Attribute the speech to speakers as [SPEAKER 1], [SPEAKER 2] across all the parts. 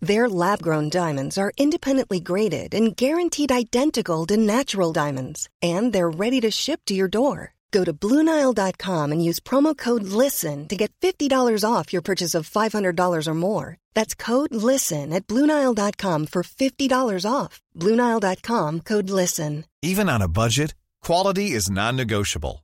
[SPEAKER 1] Their lab grown diamonds are independently graded and guaranteed identical to natural diamonds, and they're ready to ship to your door. Go to Bluenile.com and use promo code LISTEN to get $50 off your purchase of $500 or more. That's code LISTEN at Bluenile.com for $50 off. Bluenile.com code LISTEN.
[SPEAKER 2] Even on a budget, quality is non negotiable.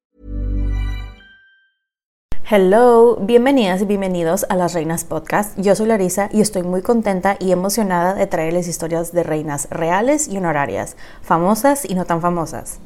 [SPEAKER 3] Hello, bienvenidas y bienvenidos a Las Reinas Podcast. Yo soy Larisa y estoy muy contenta y emocionada de traerles historias de reinas reales y honorarias, famosas y no tan famosas.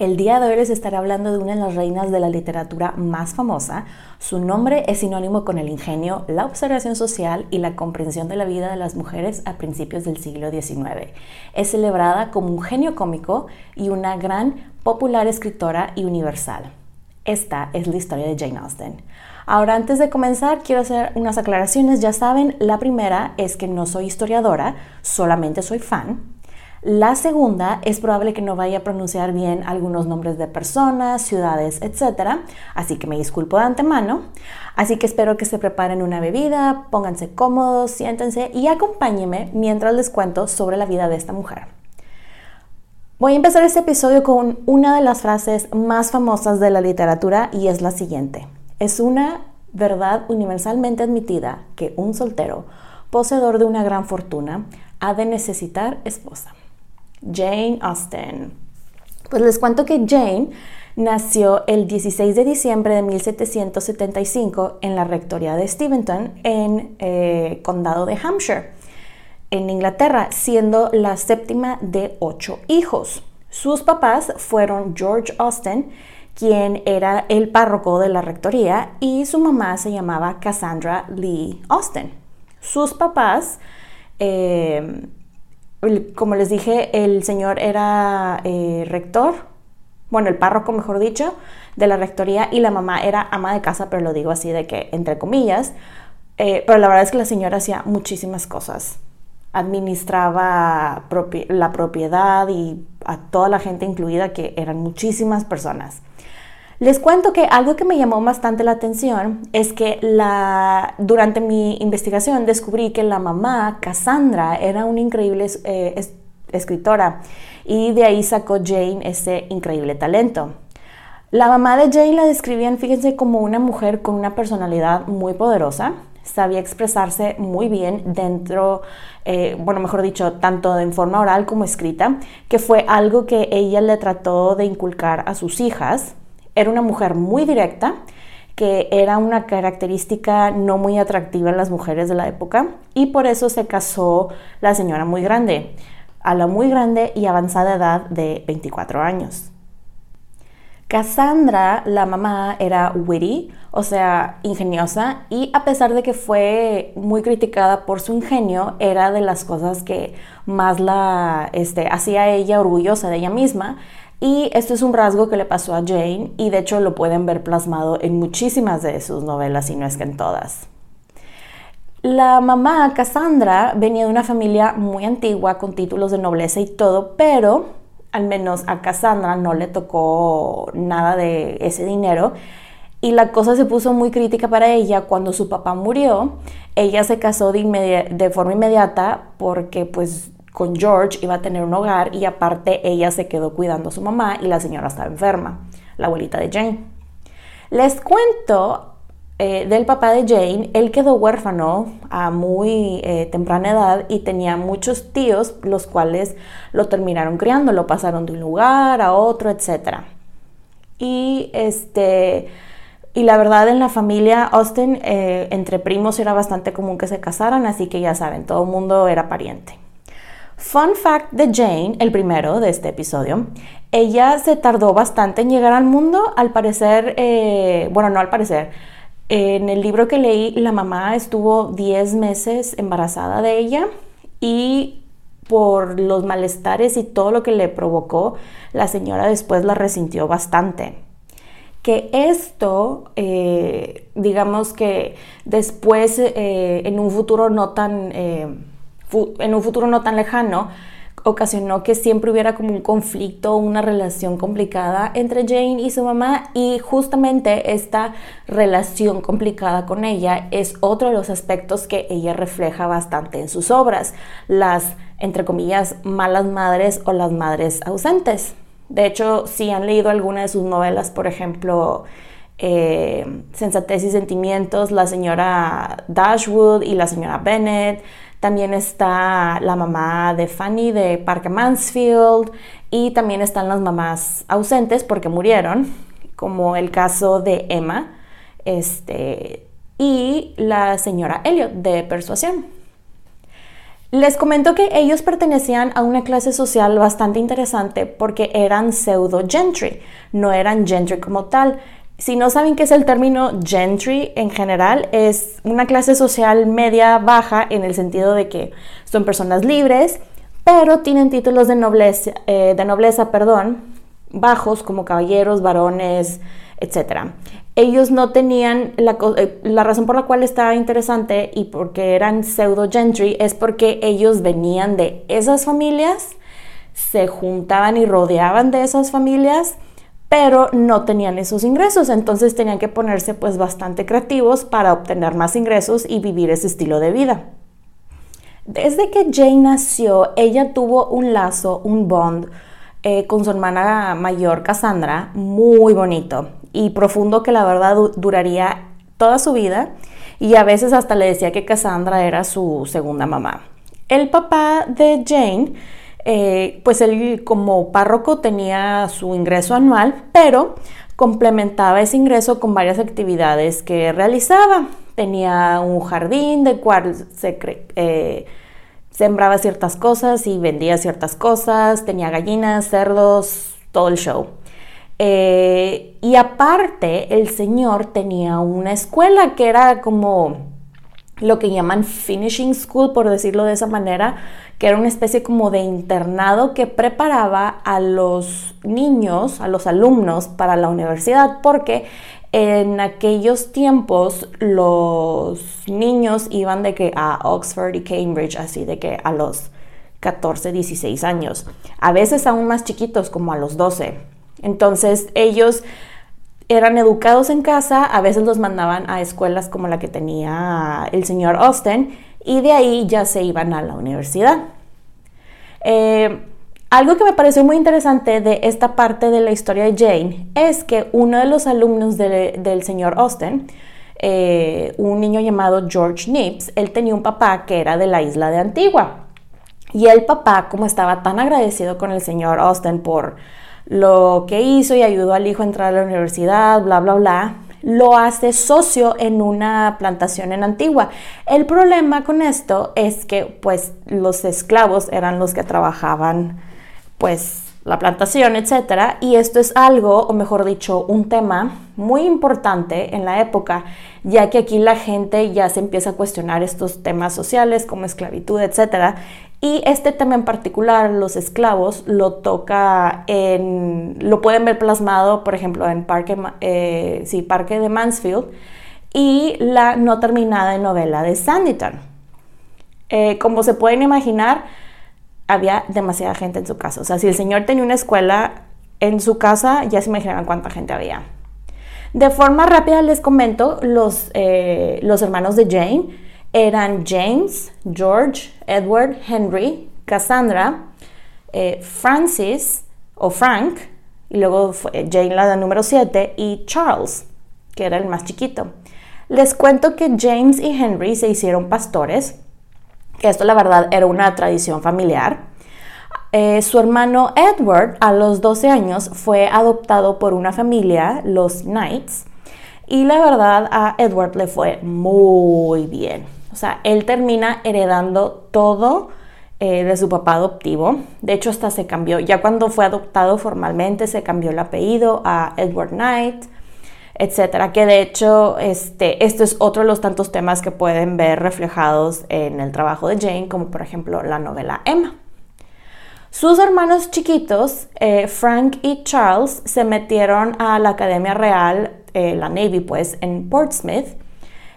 [SPEAKER 3] El día de hoy les estaré hablando de una de las reinas de la literatura más famosa. Su nombre es sinónimo con el ingenio, la observación social y la comprensión de la vida de las mujeres a principios del siglo XIX. Es celebrada como un genio cómico y una gran popular escritora y universal. Esta es la historia de Jane Austen. Ahora, antes de comenzar, quiero hacer unas aclaraciones. Ya saben, la primera es que no soy historiadora, solamente soy fan. La segunda es probable que no vaya a pronunciar bien algunos nombres de personas, ciudades, etc. Así que me disculpo de antemano. Así que espero que se preparen una bebida, pónganse cómodos, siéntense y acompáñenme mientras les cuento sobre la vida de esta mujer. Voy a empezar este episodio con una de las frases más famosas de la literatura y es la siguiente. Es una verdad universalmente admitida que un soltero, poseedor de una gran fortuna, ha de necesitar esposa. Jane Austen. Pues les cuento que Jane nació el 16 de diciembre de 1775 en la rectoría de Steventon, en eh, condado de Hampshire, en Inglaterra, siendo la séptima de ocho hijos. Sus papás fueron George Austen, quien era el párroco de la rectoría, y su mamá se llamaba Cassandra Lee Austen. Sus papás eh, como les dije, el señor era eh, rector, bueno, el párroco, mejor dicho, de la rectoría y la mamá era ama de casa, pero lo digo así de que, entre comillas, eh, pero la verdad es que la señora hacía muchísimas cosas. Administraba la propiedad y a toda la gente incluida, que eran muchísimas personas. Les cuento que algo que me llamó bastante la atención es que durante mi investigación descubrí que la mamá, Cassandra, era una increíble eh, escritora y de ahí sacó Jane ese increíble talento. La mamá de Jane la describían, fíjense, como una mujer con una personalidad muy poderosa, sabía expresarse muy bien dentro, eh, bueno, mejor dicho, tanto en forma oral como escrita, que fue algo que ella le trató de inculcar a sus hijas. Era una mujer muy directa, que era una característica no muy atractiva en las mujeres de la época y por eso se casó la señora muy grande, a la muy grande y avanzada edad de 24 años. Cassandra, la mamá, era witty, o sea, ingeniosa, y a pesar de que fue muy criticada por su ingenio, era de las cosas que más la este, hacía ella orgullosa de ella misma. Y esto es un rasgo que le pasó a Jane y de hecho lo pueden ver plasmado en muchísimas de sus novelas y no es que en todas. La mamá, Cassandra, venía de una familia muy antigua con títulos de nobleza y todo, pero al menos a Cassandra no le tocó nada de ese dinero y la cosa se puso muy crítica para ella cuando su papá murió. Ella se casó de, de forma inmediata porque pues con George iba a tener un hogar y aparte ella se quedó cuidando a su mamá y la señora estaba enferma, la abuelita de Jane. Les cuento eh, del papá de Jane, él quedó huérfano a muy eh, temprana edad y tenía muchos tíos, los cuales lo terminaron criando, lo pasaron de un lugar a otro, etc. Y este y la verdad en la familia Austin, eh, entre primos era bastante común que se casaran, así que ya saben, todo el mundo era pariente. Fun fact de Jane, el primero de este episodio, ella se tardó bastante en llegar al mundo, al parecer, eh, bueno, no al parecer, en el libro que leí, la mamá estuvo 10 meses embarazada de ella y por los malestares y todo lo que le provocó, la señora después la resintió bastante. Que esto, eh, digamos que después, eh, en un futuro no tan, eh, en un futuro no tan lejano, ocasionó que siempre hubiera como un conflicto, una relación complicada entre Jane y su mamá y justamente esta relación complicada con ella es otro de los aspectos que ella refleja bastante en sus obras, las, entre comillas, malas madres o las madres ausentes. De hecho, si han leído alguna de sus novelas, por ejemplo, eh, Sensatez y Sentimientos, la señora Dashwood y la señora Bennett, también está la mamá de Fanny de Parque Mansfield y también están las mamás ausentes porque murieron, como el caso de Emma este, y la señora Elliot de Persuasión. Les comento que ellos pertenecían a una clase social bastante interesante porque eran pseudo gentry, no eran gentry como tal. Si no saben qué es el término gentry en general, es una clase social media baja en el sentido de que son personas libres, pero tienen títulos de nobleza, eh, de nobleza perdón, bajos como caballeros, varones, etc ellos no tenían eh, la, razón por la cual estaba interesante y porque eran pseudo gentry es porque ellos venían de esas familias, se juntaban y rodeaban de esas familias, pero no tenían esos ingresos, entonces tenían que ponerse pues bastante creativos para obtener más ingresos y vivir ese estilo de vida. Desde que Jane nació, ella tuvo un lazo, un bond eh, con su hermana mayor, Cassandra, muy bonito y profundo que la verdad duraría toda su vida y a veces hasta le decía que Cassandra era su segunda mamá. El papá de Jane, eh, pues él como párroco tenía su ingreso anual, pero complementaba ese ingreso con varias actividades que realizaba. Tenía un jardín de cual se eh, sembraba ciertas cosas y vendía ciertas cosas, tenía gallinas, cerdos, todo el show. Eh, y aparte, el señor tenía una escuela que era como lo que llaman finishing school, por decirlo de esa manera, que era una especie como de internado que preparaba a los niños, a los alumnos para la universidad, porque en aquellos tiempos los niños iban de que a Oxford y Cambridge, así de que a los 14, 16 años, a veces aún más chiquitos, como a los 12. Entonces ellos eran educados en casa, a veces los mandaban a escuelas como la que tenía el señor Austin y de ahí ya se iban a la universidad. Eh, algo que me pareció muy interesante de esta parte de la historia de Jane es que uno de los alumnos del señor Austin, eh, un niño llamado George Nips, él tenía un papá que era de la isla de Antigua. Y el papá, como estaba tan agradecido con el señor Austin por lo que hizo y ayudó al hijo a entrar a la universidad, bla, bla, bla, lo hace socio en una plantación en Antigua. El problema con esto es que pues los esclavos eran los que trabajaban pues la plantación, etcétera, y esto es algo, o mejor dicho, un tema muy importante en la época, ya que aquí la gente ya se empieza a cuestionar estos temas sociales como esclavitud, etcétera, y este tema en particular, los esclavos, lo toca en, lo pueden ver plasmado, por ejemplo, en Parque, eh, sí, Parque de Mansfield y la no terminada novela de Sanditon. Eh, como se pueden imaginar, había demasiada gente en su casa. O sea, si el señor tenía una escuela en su casa, ya se imaginan cuánta gente había. De forma rápida les comento, los, eh, los hermanos de Jane, eran James, George, Edward, Henry, Cassandra, eh, Francis o Frank, y luego fue Jane la número 7, y Charles, que era el más chiquito. Les cuento que James y Henry se hicieron pastores, que esto la verdad era una tradición familiar. Eh, su hermano Edward a los 12 años fue adoptado por una familia, los Knights, y la verdad a Edward le fue muy bien. O sea, él termina heredando todo eh, de su papá adoptivo. De hecho, hasta se cambió. Ya cuando fue adoptado formalmente, se cambió el apellido a Edward Knight, etcétera. Que de hecho, este, esto es otro de los tantos temas que pueden ver reflejados en el trabajo de Jane, como por ejemplo la novela Emma. Sus hermanos chiquitos, eh, Frank y Charles, se metieron a la Academia Real eh, la Navy, pues, en Portsmouth.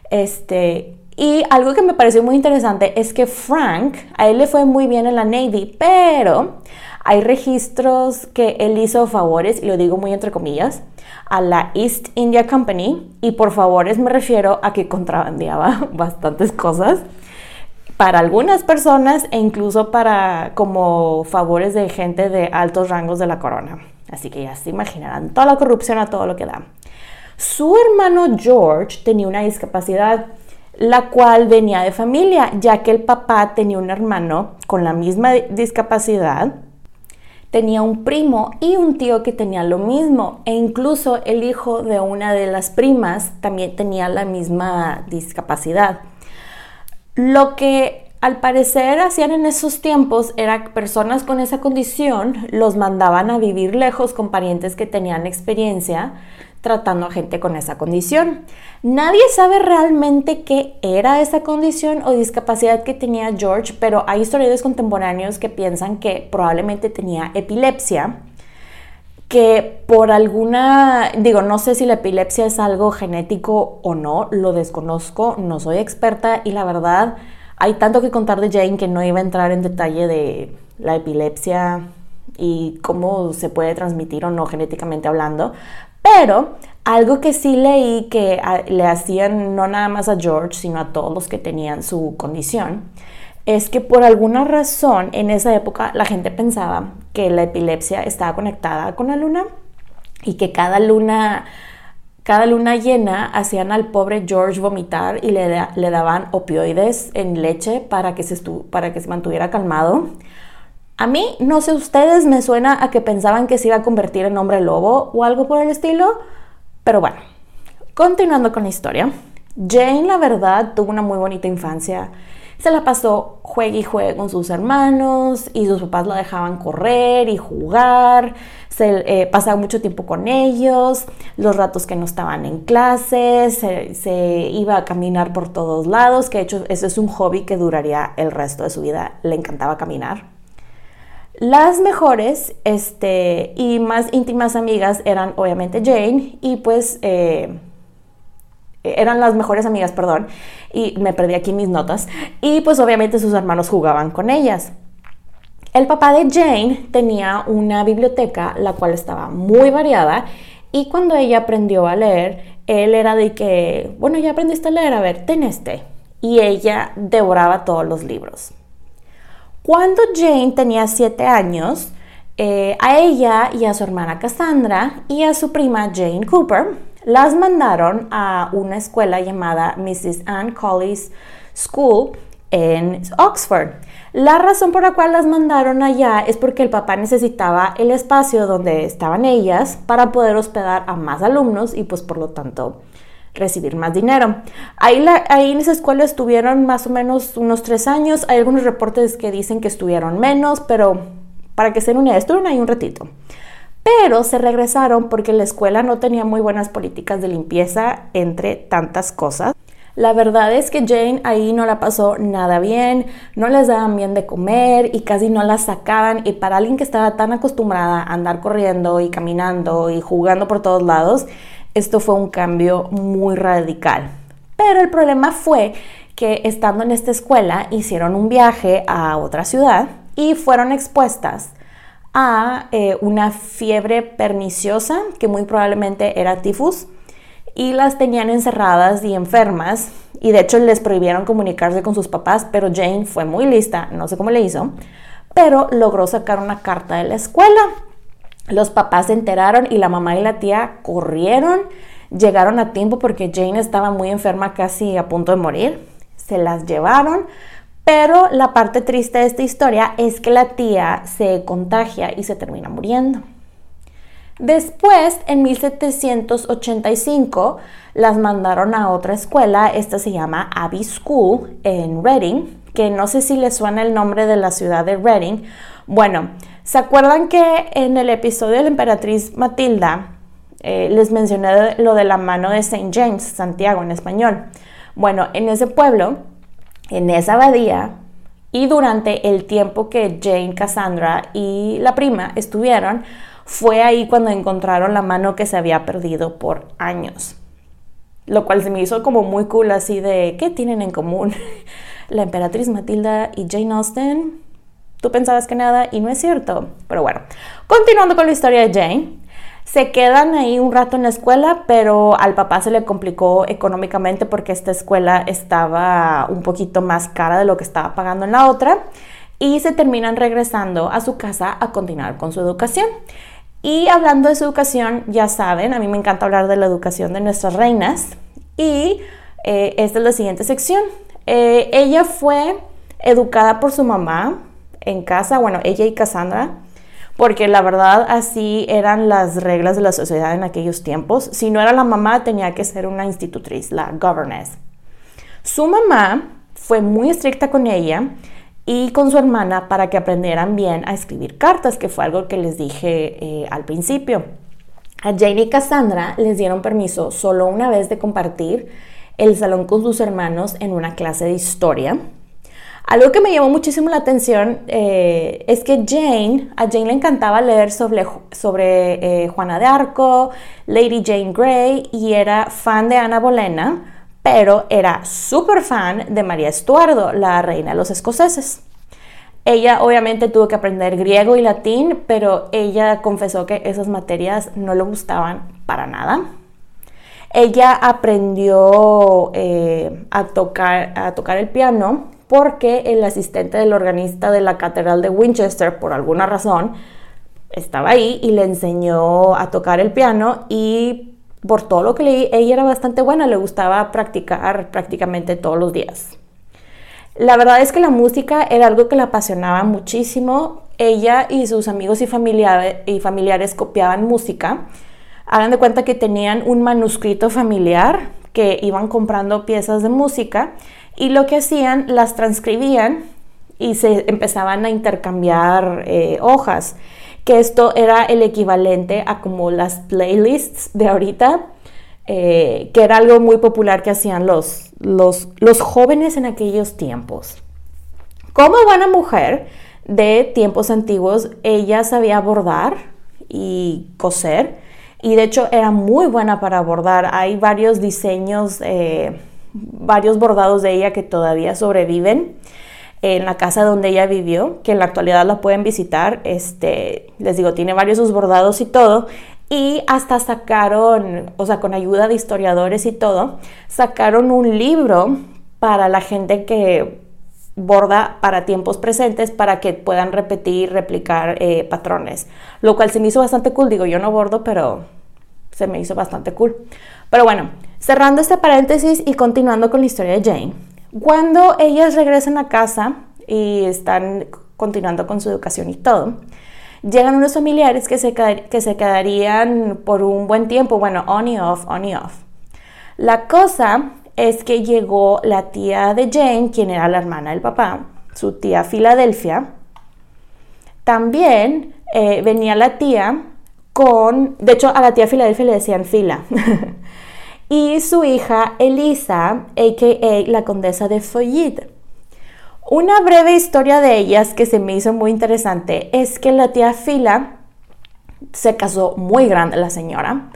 [SPEAKER 3] Este, y algo que me pareció muy interesante es que Frank, a él le fue muy bien en la Navy, pero hay registros que él hizo favores, y lo digo muy entre comillas, a la East India Company, y por favores me refiero a que contrabandeaba bastantes cosas para algunas personas e incluso para como favores de gente de altos rangos de la corona. Así que ya se imaginarán toda la corrupción a todo lo que da. Su hermano George tenía una discapacidad, la cual venía de familia, ya que el papá tenía un hermano con la misma discapacidad, tenía un primo y un tío que tenía lo mismo, e incluso el hijo de una de las primas también tenía la misma discapacidad. Lo que al parecer hacían en esos tiempos era que personas con esa condición los mandaban a vivir lejos con parientes que tenían experiencia tratando a gente con esa condición. Nadie sabe realmente qué era esa condición o discapacidad que tenía George, pero hay historiadores contemporáneos que piensan que probablemente tenía epilepsia, que por alguna, digo, no sé si la epilepsia es algo genético o no, lo desconozco, no soy experta y la verdad hay tanto que contar de Jane que no iba a entrar en detalle de la epilepsia y cómo se puede transmitir o no genéticamente hablando, pero algo que sí leí que le hacían no nada más a George, sino a todos los que tenían su condición, es que por alguna razón en esa época la gente pensaba que la epilepsia estaba conectada con la luna y que cada luna, cada luna llena hacían al pobre George vomitar y le, le daban opioides en leche para que, se para que se mantuviera calmado. A mí, no sé ustedes, me suena a que pensaban que se iba a convertir en hombre lobo o algo por el estilo, pero bueno, continuando con la historia, Jane la verdad tuvo una muy bonita infancia. Se la pasó juegue y juegue con sus hermanos y sus papás la dejaban correr y jugar. Se eh, pasaba mucho tiempo con ellos, los ratos que no estaban en clases, se, iba a caminar por todos lados, que de hecho ese es un hobby que duraría el resto de su vida. Le encantaba caminar. Las mejores este, y más íntimas amigas eran obviamente Jane y pues eh, eran las mejores amigas, perdón, y me perdí aquí mis notas, y pues obviamente sus hermanos jugaban con ellas. El papá de Jane tenía una biblioteca la cual estaba muy variada y cuando ella aprendió a leer, él era de que, bueno, ya aprendiste a leer, a ver, ten este. Y ella devoraba todos los libros. Cuando Jane tenía 7 años, eh, a ella y a su hermana Cassandra y a su prima Jane Cooper las mandaron a una escuela llamada Mrs. Anne Collins School en Oxford. La razón por la cual las mandaron allá es porque el papá necesitaba el espacio donde estaban ellas para poder hospedar a más alumnos y pues por lo tanto recibir más dinero. Ahí, ahí en esa escuela estuvieron más o menos unos tres años. Hay algunos reportes que dicen que estuvieron menos, pero para que se una estuvieron ahí un ratito. Pero se regresaron porque la escuela no tenía muy buenas políticas de limpieza, entre tantas cosas. La verdad es que Jane ahí no la pasó nada bien, no les daban bien de comer y casi no la sacaban. Y para alguien que estaba tan acostumbrada a andar corriendo y caminando y jugando por todos lados, esto fue un cambio muy radical. Pero el problema fue que estando en esta escuela hicieron un viaje a otra ciudad y fueron expuestas a eh, una fiebre perniciosa que muy probablemente era tifus y las tenían encerradas y enfermas y de hecho les prohibieron comunicarse con sus papás, pero Jane fue muy lista, no sé cómo le hizo, pero logró sacar una carta de la escuela los papás se enteraron y la mamá y la tía corrieron. llegaron a tiempo porque Jane estaba muy enferma, casi a punto de morir. Se las llevaron, pero la parte triste de esta historia es que la tía se contagia y se termina muriendo. Después, en 1785, las mandaron a otra escuela, esta se llama Abbey School en Reading, que no sé si les suena el nombre de la ciudad de Reading. Bueno, ¿se acuerdan que en el episodio de la emperatriz Matilda eh, les mencioné lo de la mano de St. James, Santiago en español? Bueno, en ese pueblo, en esa abadía, y durante el tiempo que Jane, Cassandra y la prima estuvieron, fue ahí cuando encontraron la mano que se había perdido por años. Lo cual se me hizo como muy cool así de, ¿qué tienen en común? la emperatriz Matilda y Jane Austen. Tú pensabas que nada y no es cierto. Pero bueno, continuando con la historia de Jane. Se quedan ahí un rato en la escuela, pero al papá se le complicó económicamente porque esta escuela estaba un poquito más cara de lo que estaba pagando en la otra y se terminan regresando a su casa a continuar con su educación. Y hablando de su educación, ya saben, a mí me encanta hablar de la educación de nuestras reinas. Y eh, esta es la siguiente sección. Eh, ella fue educada por su mamá en casa, bueno, ella y Cassandra, porque la verdad así eran las reglas de la sociedad en aquellos tiempos. Si no era la mamá, tenía que ser una institutriz, la governess. Su mamá fue muy estricta con ella y con su hermana para que aprendieran bien a escribir cartas, que fue algo que les dije eh, al principio. A Jane y Cassandra les dieron permiso solo una vez de compartir el salón con sus hermanos en una clase de historia. Algo que me llamó muchísimo la atención eh, es que Jane, a Jane le encantaba leer sobre, sobre eh, Juana de Arco, Lady Jane Grey y era fan de Ana Bolena, pero era súper fan de María Estuardo, la reina de los escoceses. Ella obviamente tuvo que aprender griego y latín, pero ella confesó que esas materias no le gustaban para nada. Ella aprendió eh, a, tocar, a tocar el piano porque el asistente del organista de la Catedral de Winchester, por alguna razón, estaba ahí y le enseñó a tocar el piano y por todo lo que leí, ella era bastante buena, le gustaba practicar prácticamente todos los días. La verdad es que la música era algo que la apasionaba muchísimo. Ella y sus amigos y, familiares, copiaban música. Hagan de cuenta que tenían un manuscrito familiar que iban comprando piezas de música y lo que hacían, las transcribían y se empezaban a intercambiar eh, hojas que esto era el equivalente a como las playlists de ahorita, eh, que era algo muy popular que hacían los, los, los jóvenes en aquellos tiempos. Como buena mujer de tiempos antiguos, ella sabía bordar y coser y de hecho era muy buena para bordar. Hay varios diseños, eh, varios bordados de ella que todavía sobreviven en la casa donde ella vivió, que en la actualidad la pueden visitar. Este, les digo, tiene varios sus bordados y todo. Y hasta sacaron, o sea, con ayuda de historiadores y todo, sacaron un libro para la gente que borda para tiempos presentes para que puedan repetir, replicar eh, patrones. Lo cual se me hizo bastante cool. Digo, yo no bordo, pero se me hizo bastante cool. Pero bueno, cerrando este paréntesis y continuando con la historia de Jane. Cuando ellas regresan a casa y están continuando con su educación y todo, llegan unos familiares que se, que se quedarían por un buen tiempo, bueno, on y off, on y off. La cosa es que llegó la tía de Jane, quien era la hermana del papá, su tía Filadelfia. También eh, venía la tía con, de hecho a la tía Filadelfia le decían Fila. y su hija Elisa, a.k.a. la condesa de Feuillet. Una breve historia de ellas que se me hizo muy interesante es que la tía Fila se casó muy grande la señora.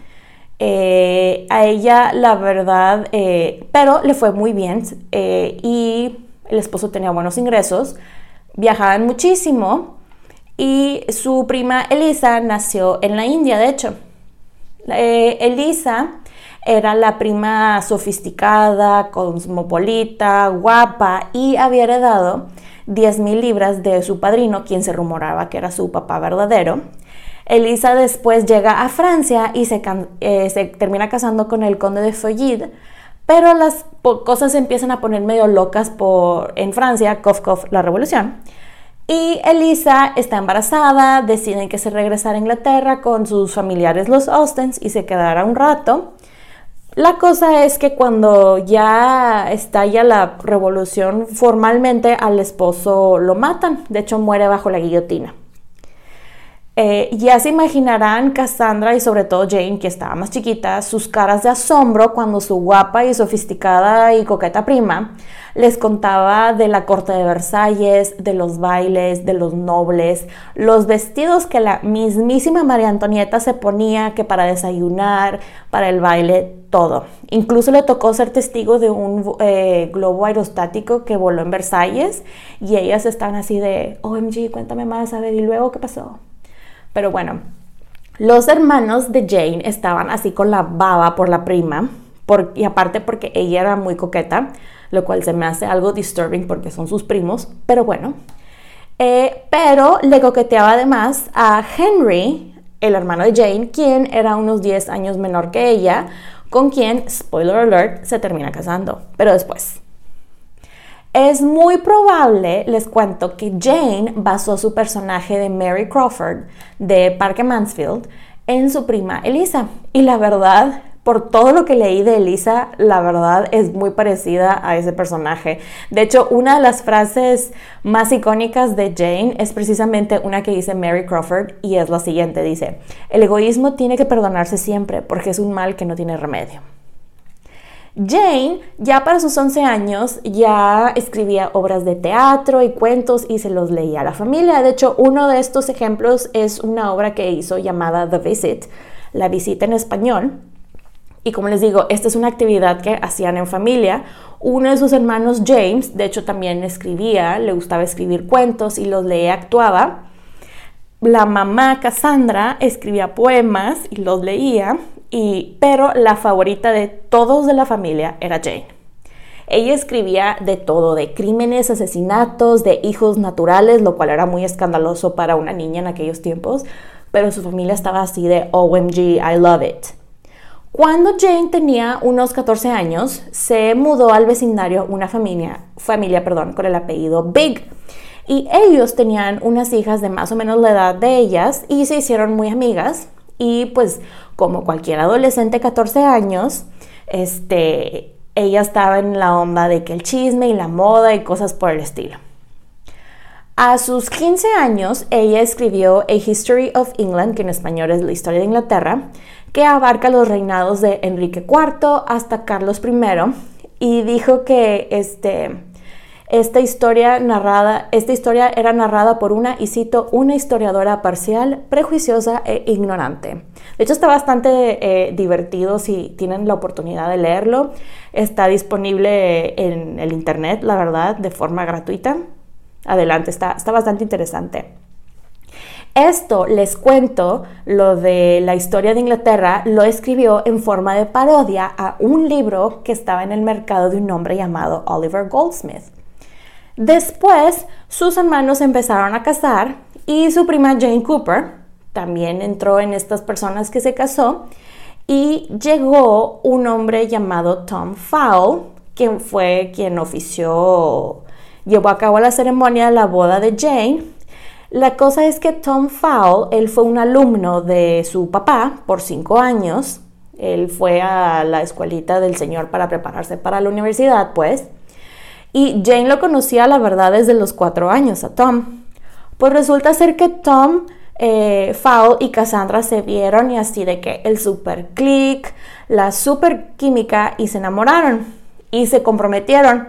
[SPEAKER 3] Eh, a ella, la verdad, eh, pero le fue muy bien eh, y el esposo tenía buenos ingresos, viajaban muchísimo y su prima Elisa nació en la India, de hecho. Elisa era la prima sofisticada, cosmopolita, guapa y había heredado 10 mil libras de su padrino, quien se rumoraba que era su papá verdadero. Elisa después llega a Francia y se, eh, se termina casando con el conde de Feuillid, pero las cosas se empiezan a poner medio locas por, en Francia, cof, cof, la revolución. Y Elisa está embarazada, deciden que se regresara a Inglaterra con sus familiares los Austens y se quedará un rato. La cosa es que cuando ya estalla la revolución formalmente al esposo lo matan, de hecho muere bajo la guillotina. Eh, ya se imaginarán Cassandra y sobre todo Jane, que estaba más chiquita, sus caras de asombro cuando su guapa y sofisticada y coqueta prima les contaba de la corte de Versalles, de los bailes, de los nobles, los vestidos que la mismísima María Antonieta se ponía, que para desayunar, para el baile, todo. Incluso le tocó ser testigo de un eh, globo aerostático que voló en Versalles y ellas están así de, OMG, cuéntame más, a ver, ¿y luego qué pasó? Pero bueno, los hermanos de Jane estaban así con la baba por la prima, y aparte porque ella era muy coqueta, lo cual se me hace algo disturbing porque son sus primos, pero bueno. Eh, pero le coqueteaba además a Henry, el hermano de Jane, quien era unos 10 años menor que ella, con quien, spoiler alert, se termina casando, pero después. Es muy probable, les cuento, que Jane basó su personaje de Mary Crawford de Parque Mansfield en su prima Elisa. Y la verdad, por todo lo que leí de Elisa, la verdad es muy parecida a ese personaje. De hecho, una de las frases más icónicas de Jane es precisamente una que dice Mary Crawford y es la siguiente. Dice, el egoísmo tiene que perdonarse siempre porque es un mal que no tiene remedio. Jane, ya para sus 11 años, ya escribía obras de teatro y cuentos y se los leía a la familia. De hecho, uno de estos ejemplos es una obra que hizo llamada The Visit, la visita en español. Y como les digo, esta es una actividad que hacían en familia. Uno de sus hermanos, James, de hecho también escribía, le gustaba escribir cuentos y los leía, actuaba. La mamá, Cassandra, escribía poemas y los leía pero la favorita de todos de la familia era Jane. Ella escribía de todo, de crímenes, asesinatos, de hijos naturales, lo cual era muy escandaloso para una niña en aquellos tiempos, pero su familia estaba así de OMG, I love it. Cuando Jane tenía unos 14 años, se mudó al vecindario una familia, familia perdón, con el apellido Big. Y ellos tenían unas hijas de más o menos la edad de ellas y se hicieron muy amigas. Y pues como cualquier adolescente 14 años, este, ella estaba en la onda de que el chisme y la moda y cosas por el estilo. A sus 15 años, ella escribió A History of England, que en español es la historia de Inglaterra, que abarca los reinados de Enrique IV hasta Carlos I, y dijo que este, esta historia narrada, esta historia era narrada por una, y cito, una historiadora parcial, prejuiciosa e ignorante. De hecho, está bastante eh, divertido si tienen la oportunidad de leerlo. Está disponible en el internet, la verdad, de forma gratuita. Adelante, está, está bastante interesante. Esto les cuento, lo de la historia de Inglaterra, lo escribió en forma de parodia a un libro que estaba en el mercado de un hombre llamado Oliver Goldsmith. Después, sus hermanos empezaron a casar y su prima Jane Cooper también entró en estas personas que se casó y llegó un hombre llamado Tom Fowle, quien fue quien ofició, llevó a cabo la ceremonia de la boda de Jane. La cosa es que Tom Fowle, él fue un alumno de su papá por cinco años. Él fue a la escuelita del señor para prepararse para la universidad, pues. Y Jane lo conocía, la verdad, desde los cuatro años a Tom. Pues resulta ser que Tom, eh, y Cassandra se vieron y así de que el super click, la super química y se enamoraron y se comprometieron.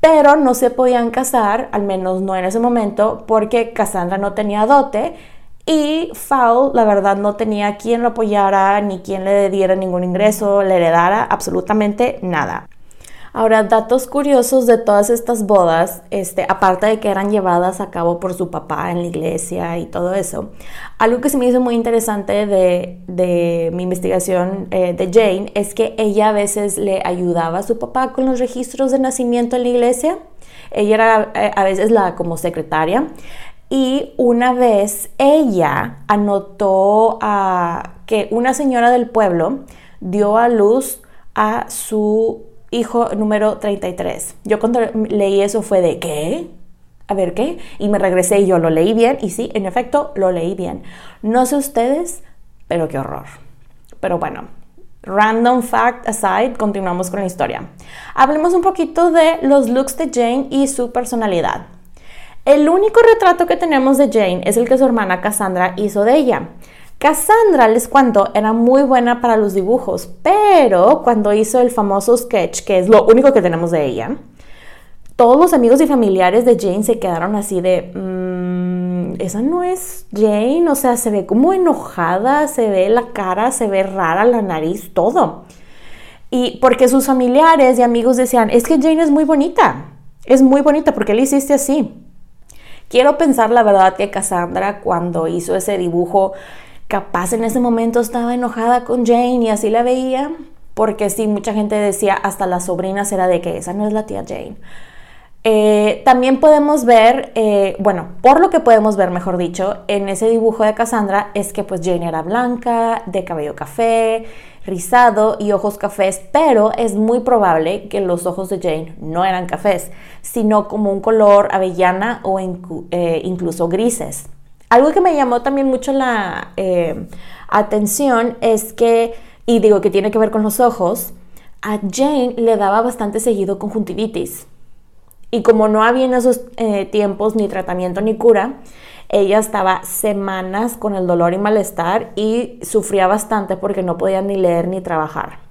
[SPEAKER 3] Pero no se podían casar, al menos no en ese momento, porque Cassandra no tenía dote y Fowl, la verdad, no tenía quien lo apoyara ni quien le diera ningún ingreso, le heredara absolutamente nada. Ahora, datos curiosos de todas estas bodas, este, aparte de que eran llevadas a cabo por su papá en la iglesia y todo eso, algo que se me hizo muy interesante de, mi investigación eh, de Jane es que ella a veces le ayudaba a su papá con los registros de nacimiento en la iglesia. Ella era eh, a veces la como secretaria y una vez ella anotó que una señora del pueblo dio a luz a su hijo número 33. Yo cuando leí eso fue de ¿qué? A ver qué. Y me regresé y yo lo leí bien y sí, en efecto, lo leí bien. No sé ustedes, pero qué horror. Pero bueno, random fact aside, continuamos con la historia. Hablemos un poquito de los looks de Jane y su personalidad. El único retrato que tenemos de Jane es el que su hermana Cassandra hizo de ella. Cassandra, les cuento, era muy buena para los dibujos, pero cuando hizo el famoso sketch, que es lo único que tenemos de ella, todos los amigos y familiares de Jane se quedaron así de, mmm, esa no es Jane, o sea, se ve como enojada, se ve la cara, se ve rara la nariz, todo. Y porque sus familiares y amigos decían, es que Jane es muy bonita, es muy bonita, porque le hiciste así? Quiero pensar la verdad que Cassandra cuando hizo ese dibujo, capaz en ese momento estaba enojada con Jane y así la veía, porque sí, mucha gente decía, hasta la sobrina será de que esa no es la tía Jane. Eh, también podemos ver, eh, bueno, por lo que podemos ver, mejor dicho, en ese dibujo de Cassandra es que pues Jane era blanca, de cabello café, rizado y ojos cafés, pero es muy probable que los ojos de Jane no eran cafés, sino como un color avellana o eh, incluso grises. Algo que me llamó también mucho la eh, atención es que, y digo que tiene que ver con los ojos, a Jane le daba bastante seguido conjuntivitis. Y como no había en esos eh, tiempos ni tratamiento ni cura, ella estaba semanas con el dolor y malestar y sufría bastante porque no podía ni leer ni trabajar.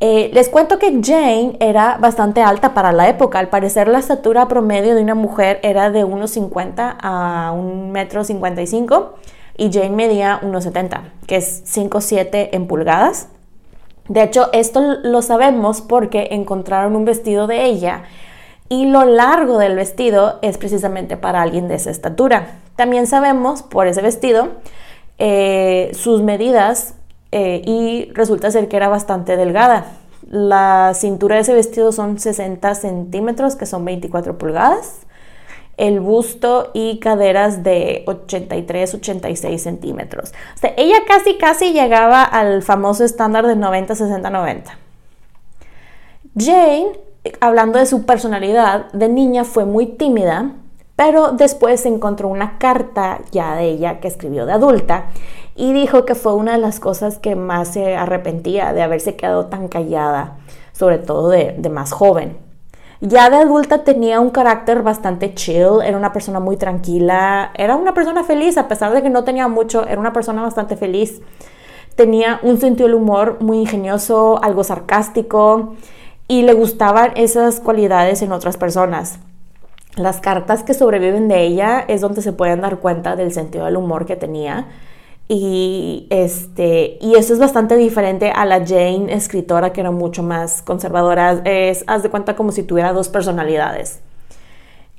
[SPEAKER 3] Eh, les cuento que Jane era bastante alta para la época. Al parecer la estatura promedio de una mujer era de 1,50 a 1,55 m y Jane medía 1,70, que es 5,7 en pulgadas. De hecho, esto lo sabemos porque encontraron un vestido de ella y lo largo del vestido es precisamente para alguien de esa estatura. También sabemos por ese vestido eh, sus medidas eh, y resulta ser que era bastante delgada. La cintura de ese vestido son 60 centímetros, que son 24 pulgadas. El busto y caderas de 83, 86 centímetros. O sea, ella casi, casi llegaba al famoso estándar de 90, 60, 90. Jane hablando de su personalidad, de niña fue muy tímida, pero después encontró una carta ya de ella que escribió de adulta y dijo que fue una de las cosas que más se arrepentía de haberse quedado tan callada, sobre todo de, más joven. Ya de adulta tenía un carácter bastante chill, era una persona muy tranquila, era una persona feliz, a pesar de que no tenía mucho, era una persona bastante feliz. Tenía un sentido del humor muy ingenioso, algo sarcástico y le gustaban esas cualidades en otras personas. Las cartas que sobreviven de ella es donde se pueden dar cuenta del sentido del humor que tenía. Y, este, y eso es bastante diferente a la Jane escritora que era mucho más conservadora. Es, haz de cuenta como si tuviera dos personalidades.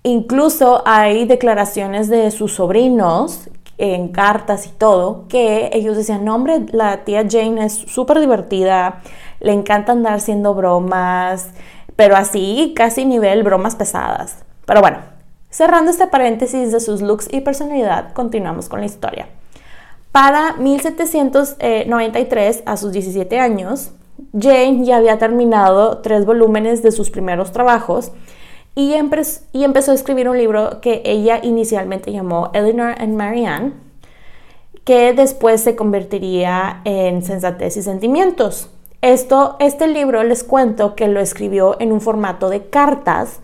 [SPEAKER 3] Incluso hay declaraciones de sus sobrinos en cartas y todo, que ellos decían, no hombre, la tía Jane es súper divertida, le encanta andar haciendo bromas, pero así casi nivel bromas pesadas. Pero bueno, cerrando este paréntesis de sus looks y personalidad, continuamos con la historia. Para 1793, a sus 17 años, Jane ya había terminado tres volúmenes de sus primeros trabajos y, y, empezó a escribir un libro que ella inicialmente llamó Eleanor and Marianne, que después se convertiría en Sensatez y Sentimientos. Esto, este libro les cuento que lo escribió en un formato de cartas,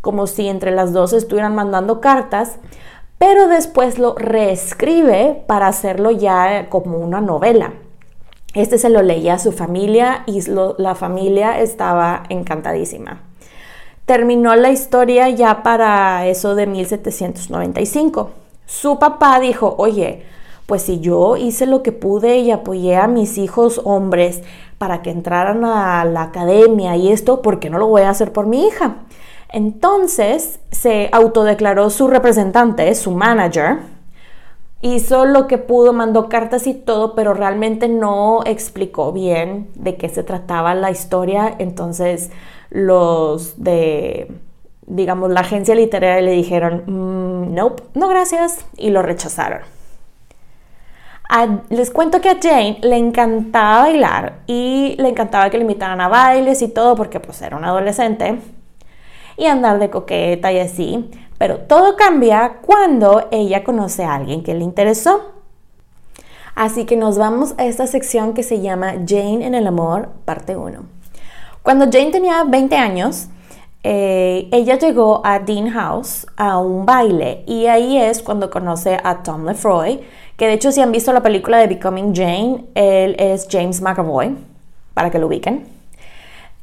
[SPEAKER 3] como si entre las dos estuvieran mandando cartas, pero después lo reescribe para hacerlo ya como una novela. Este se lo leía a su familia y la familia estaba encantadísima. Terminó la historia ya para eso de 1795. Su papá dijo, oye, pues si yo hice lo que pude y apoyé a mis hijos hombres para que entraran a la academia y esto, ¿por qué no lo voy a hacer por mi hija? Entonces se autodeclaró su representante, su manager, hizo lo que pudo, mandó cartas y todo, pero realmente no explicó bien de qué se trataba la historia. Entonces los de digamos, la agencia literaria le dijeron, mm, nope, no gracias, y lo rechazaron. les cuento que a Jane le encantaba bailar y le encantaba que le invitaran a bailes y todo porque pues era una adolescente y andar de coqueta y así. Pero todo cambia cuando ella conoce a alguien que le interesó. Así que nos vamos a esta sección que se llama Jane en el amor, parte 1. Cuando Jane tenía 20 años, eh, ella llegó a Dean House a un baile y ahí es cuando conoce a Tom Lefroy, que de hecho si han visto la película de Becoming Jane, él es James McAvoy, para que lo ubiquen.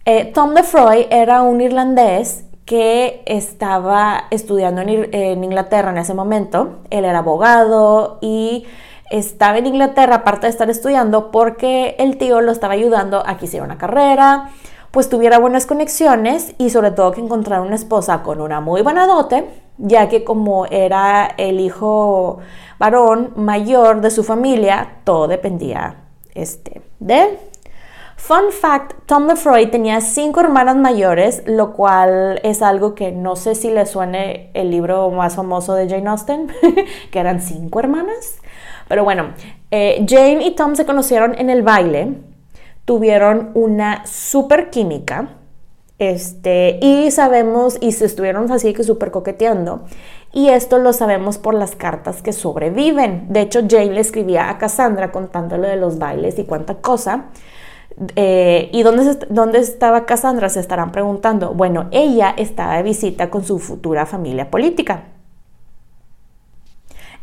[SPEAKER 3] Eh, Tom Lefroy era un irlandés que estaba estudiando en, Inglaterra en ese momento. Él era abogado y estaba en Inglaterra, aparte de estar estudiando, porque el tío lo estaba ayudando a que hiciera una carrera, pues tuviera buenas conexiones y sobre todo que encontrara una esposa con una muy buena dote, ya que como era el hijo varón mayor de su familia, todo dependía este, de él. Fun fact, Tom Lefroy tenía cinco hermanas mayores, lo cual es algo que no sé si le suene el libro más famoso de Jane Austen, que eran cinco hermanas. Pero bueno, eh, Jane y Tom se conocieron en el baile, tuvieron una super química, este, y sabemos, y se estuvieron así que súper coqueteando. Y esto lo sabemos por las cartas que sobreviven. De hecho, Jane le escribía a Cassandra contándole de los bailes y cuánta cosa. Eh, ¿Y dónde, dónde estaba Cassandra? Se estarán preguntando. Bueno, ella estaba de visita con su futura familia política.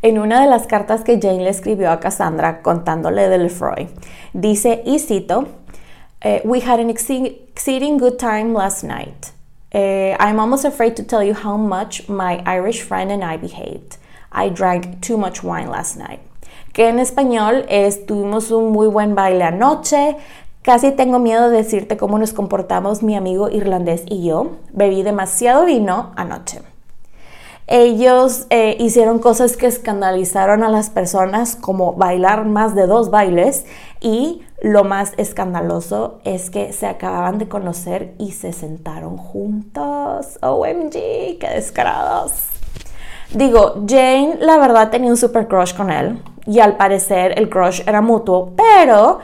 [SPEAKER 3] En una de las cartas que Jane le escribió a Cassandra contándole de Lefroy, dice, y cito, eh, We had an exceeding good time last night. Uh, I'm almost afraid to tell you how much my Irish friend and I behaved. I drank too much wine last night. Que en español es, tuvimos un muy buen baile anoche, Casi tengo miedo de decirte cómo nos comportamos mi amigo irlandés y yo. Bebí demasiado vino anoche. Ellos eh, hicieron cosas que escandalizaron a las personas, como bailar más de dos bailes y lo más escandaloso es que se acababan de conocer y se sentaron juntos. OMG, qué descarados. Digo, Jane la verdad tenía un super crush con él y al parecer el crush era mutuo, pero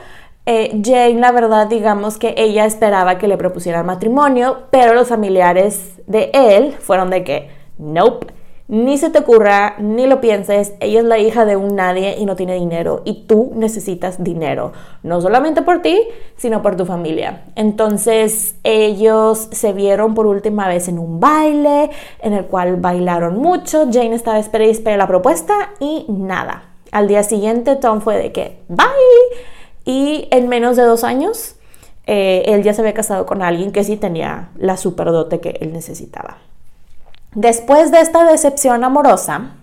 [SPEAKER 3] eh, Jane, la verdad, digamos que ella esperaba que le propusieran matrimonio, pero los familiares de él fueron de que, nope, ni se te ocurra, ni lo pienses, ella es la hija de un nadie y no tiene dinero y tú necesitas dinero, no solamente por ti, sino por tu familia. Entonces ellos se vieron por última vez en un baile en el cual bailaron mucho, Jane estaba esperando y la propuesta y nada. Al día siguiente Tom fue de que, bye y en menos de dos años, eh, él ya se había casado con alguien que sí tenía la superdote que él necesitaba. Después de esta decepción amorosa,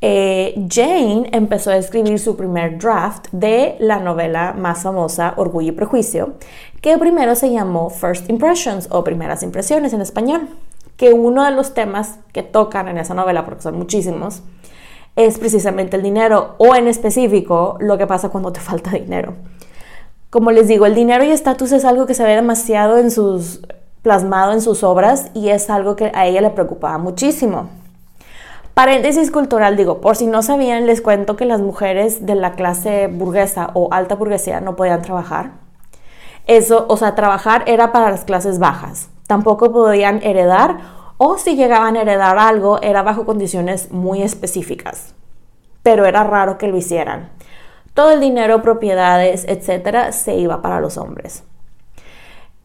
[SPEAKER 3] eh, Jane empezó a escribir su primer draft de la novela más famosa, Orgullo y Prejuicio, que primero se llamó First Impressions o Primeras Impresiones en español, que uno de los temas que tocan en esa novela, porque son muchísimos, es precisamente el dinero o en específico lo que pasa cuando te falta dinero. Como les digo, el dinero y estatus es algo que se ve demasiado en sus plasmado en sus obras y es algo que a ella le preocupaba muchísimo. Paréntesis cultural, digo, por si no sabían, les cuento que las mujeres de la clase burguesa o alta burguesía no podían trabajar. Eso, o sea, trabajar era para las clases bajas. Tampoco podían heredar o si llegaban a heredar algo era bajo condiciones muy específicas, pero era raro que lo hicieran. Todo el dinero, propiedades, etcétera, se iba para los hombres.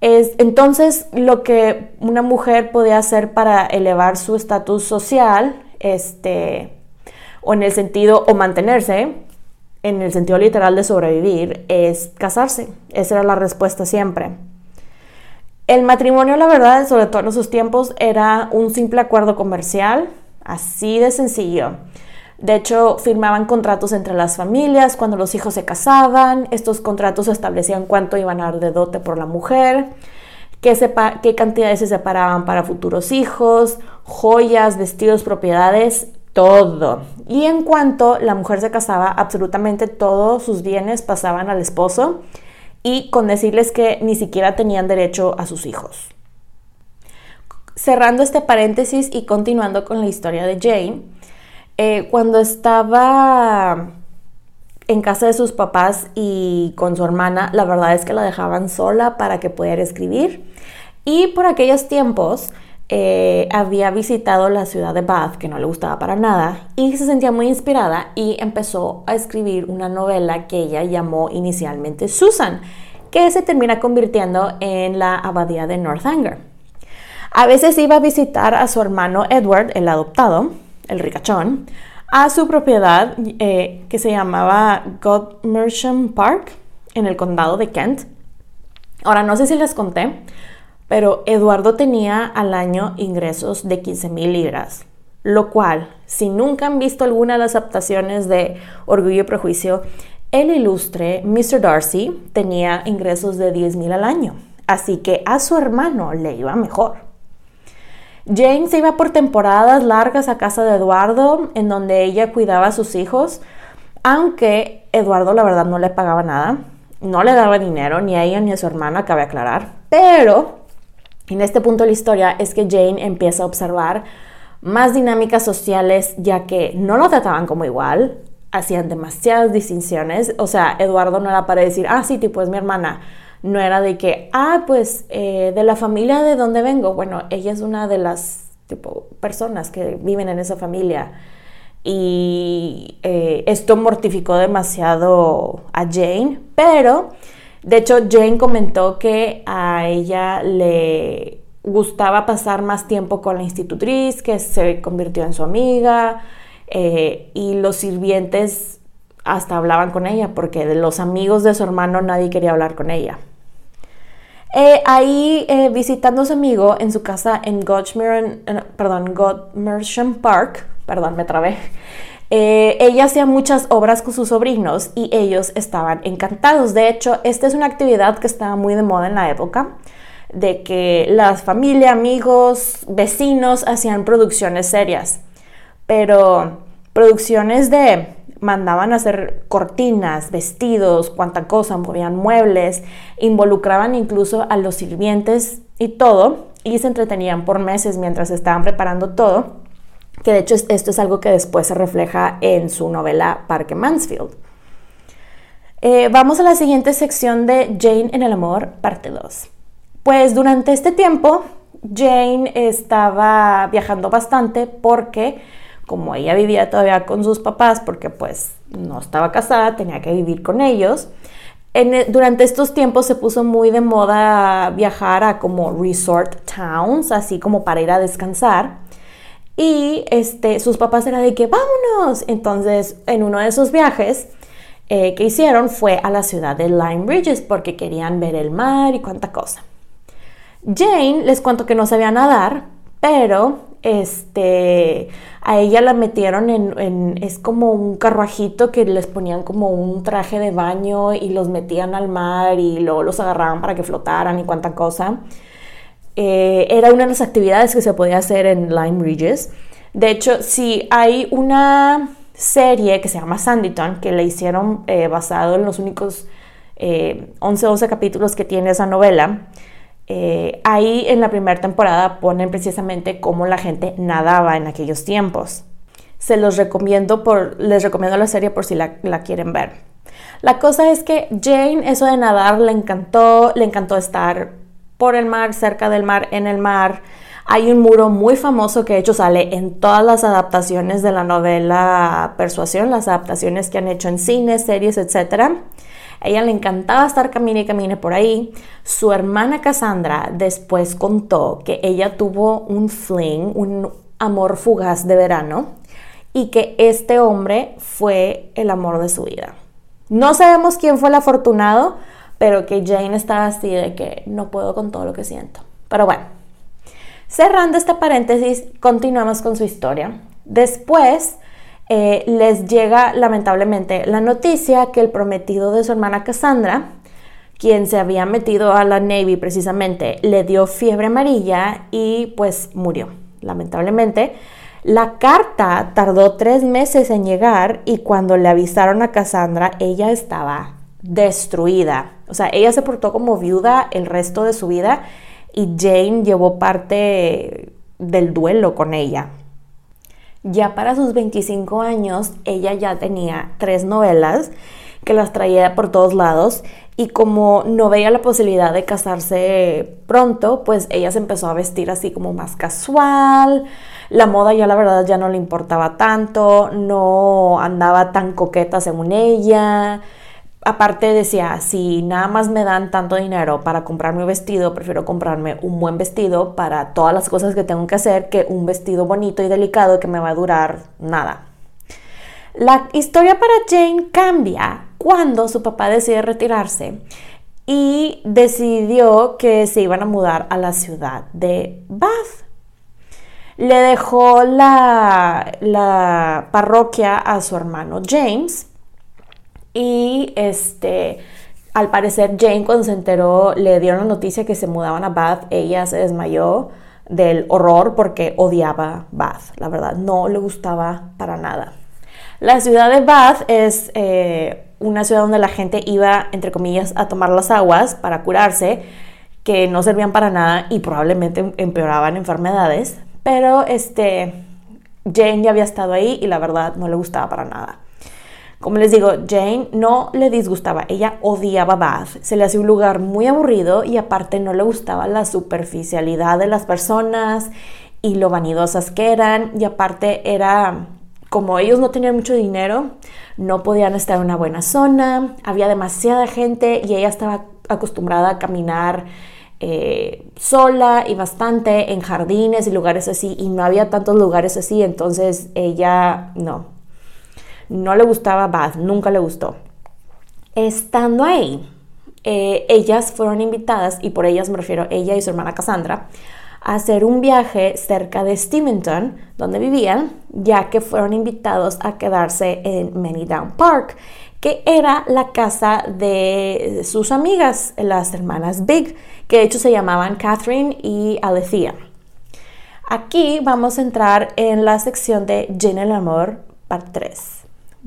[SPEAKER 3] Es, entonces, lo que una mujer podía hacer para elevar su estatus social, este, o en el sentido, o mantenerse, en el sentido literal de sobrevivir, es casarse. Esa era la respuesta siempre. El matrimonio, la verdad, sobre todo en esos tiempos, era un simple acuerdo comercial, así de sencillo. De hecho, firmaban contratos entre las familias cuando los hijos se casaban. Estos contratos establecían cuánto iban a dar de dote por la mujer, qué, qué cantidades se separaban para futuros hijos, joyas, vestidos, propiedades, todo. Y en cuanto la mujer se casaba, absolutamente todos sus bienes pasaban al esposo y con decirles que ni siquiera tenían derecho a sus hijos. cerrando este paréntesis y continuando con la historia de Jane, eh, cuando estaba en casa de sus papás y con su hermana, la verdad es que la dejaban sola para que pudiera escribir. Y por aquellos tiempos eh, había visitado la ciudad de Bath, que no le gustaba para nada, y se sentía muy inspirada y empezó a escribir una novela que ella llamó inicialmente Susan, que se termina convirtiendo en la abadía de Northanger. A veces iba a visitar a su hermano Edward, el adoptado, el ricachón, a su propiedad eh, que se llamaba Godmersham Park en el condado de Kent. Ahora, no sé si les conté, pero Eduardo tenía al año ingresos de 15 mil libras, lo cual, si nunca han visto alguna de las adaptaciones de Orgullo y Prejuicio, el ilustre Mr. Darcy tenía ingresos de 10 mil al año, así que a su hermano le iba mejor. Jane se iba por temporadas largas a casa de Eduardo, en donde ella cuidaba a sus hijos, aunque Eduardo la verdad no le pagaba nada, no le daba dinero ni a ella ni a su hermana, cabe aclarar, pero en este punto de la historia es que Jane empieza a observar más dinámicas sociales, ya que no lo trataban como igual, hacían demasiadas distinciones, o sea, Eduardo no era para decir, ah, sí, tipo es mi hermana, no era de que, ah, pues eh, de la familia de donde vengo. Bueno, ella es una de las tipo, personas que viven en esa familia. Y eh, esto mortificó demasiado a Jane, pero de hecho Jane comentó que a ella le gustaba pasar más tiempo con la institutriz, que se convirtió en su amiga, eh, y los sirvientes hasta hablaban con ella, porque de los amigos de su hermano nadie quería hablar con ella. Eh, ahí eh, visitando a su amigo en su casa en Godmersham, Park, perdón, me trabé. Eh, ella hacía muchas obras con sus sobrinos y ellos estaban encantados. De hecho, esta es una actividad que estaba muy de moda en la época, de que las familias, amigos, vecinos hacían producciones serias, pero producciones de mandaban a hacer cortinas, vestidos, cuanta cosa, movían muebles, involucraban incluso a los sirvientes y todo, y se entretenían por meses mientras estaban preparando todo, que de hecho esto es algo que después se refleja en su novela Parque Mansfield. Eh, vamos a la siguiente sección de Jane en el amor, parte 2. Pues durante este tiempo, Jane estaba viajando bastante porque como ella vivía todavía con sus papás porque pues no estaba casada, tenía que vivir con ellos. E, durante estos tiempos se puso muy de moda viajar a como resort towns, así como para ir a descansar. Y este, sus papás eran de que vámonos. Entonces, en uno de esos viajes eh, que hicieron fue a la ciudad de Lyme Bridges porque querían ver el mar y cuánta cosa. Jane les cuento que no sabía nadar, pero este, a ella la metieron en, es como un carruajito que les ponían como un traje de baño y los metían al mar y luego los agarraban para que flotaran y cuánta cosa. Eh, era una de las actividades que se podía hacer en Lime Ridges. De hecho, si hay una serie que se llama Sanditon, que le hicieron eh, basado en los únicos 11 o 12 capítulos que tiene esa novela. Eh, ahí en la primera temporada ponen precisamente cómo la gente nadaba en aquellos tiempos. Se los recomiendo por, les recomiendo la serie por si la quieren ver. La cosa es que Jane, eso de nadar le encantó, le encantó estar por el mar, cerca del mar, en el mar. Hay un muro muy famoso que de hecho sale en todas las adaptaciones de la novela Persuasión, las adaptaciones que han hecho en cines, series, etcétera ella le encantaba estar camine y camine por ahí. Su hermana Cassandra después contó que ella tuvo un fling, un amor fugaz de verano y que este hombre fue el amor de su vida. No sabemos quién fue el afortunado, pero que Jane estaba así de que no puedo con todo lo que siento. Pero bueno, cerrando este paréntesis, continuamos con su historia. Después eh, les llega lamentablemente la noticia que el prometido de su hermana Cassandra, quien se había metido a la Navy precisamente, le dio fiebre amarilla y pues murió, lamentablemente. La carta tardó tres meses en llegar y cuando le avisaron a Cassandra, ella estaba destruida. O sea, ella se portó como viuda el resto de su vida y Jane llevó parte del duelo con ella. Ya para sus 25 años, ella ya tenía tres novelas que las traía por todos lados y como no veía la posibilidad de casarse pronto, pues ella se empezó a vestir así como más casual. La moda ya la verdad ya no le importaba tanto, no andaba tan coqueta según ella. Aparte decía, si nada más me dan tanto dinero para comprarme un vestido, prefiero comprarme un buen vestido para todas las cosas que tengo que hacer que un vestido bonito y delicado que me va a durar nada. La historia para Jane cambia cuando su papá decide retirarse y decidió que se iban a mudar a la ciudad de Bath. Le dejó la, la parroquia a su hermano James y este, al parecer Jane cuando se enteró le dieron la noticia que se mudaban a Bath, ella se desmayó del horror porque odiaba Bath, la verdad, no le gustaba para nada. La ciudad de Bath es eh, una ciudad donde la gente iba, entre comillas, a tomar las aguas para curarse, que no servían para nada y probablemente empeoraban enfermedades. Pero este, Jane ya había estado ahí y la verdad no le gustaba para nada. Como les digo, Jane no le disgustaba, ella odiaba Bath, se le hacía un lugar muy aburrido y aparte no le gustaba la superficialidad de las personas y lo vanidosas que eran. Y aparte era como ellos no tenían mucho dinero, no podían estar en una buena zona, había demasiada gente y ella estaba acostumbrada a caminar eh, sola y bastante en jardines y lugares así y no había tantos lugares así, entonces ella no, no le gustaba Bath, nunca le gustó. Estando ahí, eh, ellas fueron invitadas, y por ellas me refiero ella y su hermana Cassandra, hacer un viaje cerca de Steventon, donde vivían, ya que fueron invitados a quedarse en Down Park, que era la casa de sus amigas, las hermanas Big, que de hecho se llamaban Catherine y Alethea. Aquí vamos a entrar en la sección de Jane el Amor, parte 3.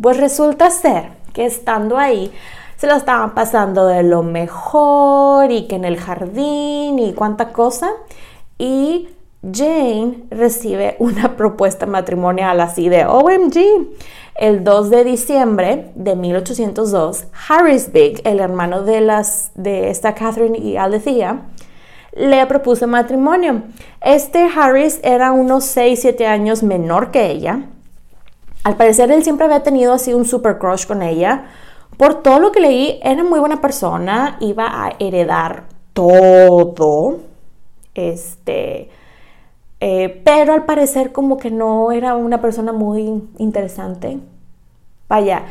[SPEAKER 3] Pues resulta ser que estando ahí, se lo estaban pasando de lo mejor y que en el jardín y cuánta cosa y Jane recibe una propuesta matrimonial así de OMG. El 2 de diciembre de 1802, Harris Big, el hermano de, las, de esta Catherine y Alethea, le propuso matrimonio. Este Harris era unos 6-7 años menor que ella. Al parecer él siempre había tenido así un super crush con ella. Por todo lo que leí, era muy buena persona, iba a heredar todo este, eh, pero al parecer como que no era una persona muy interesante. Vaya,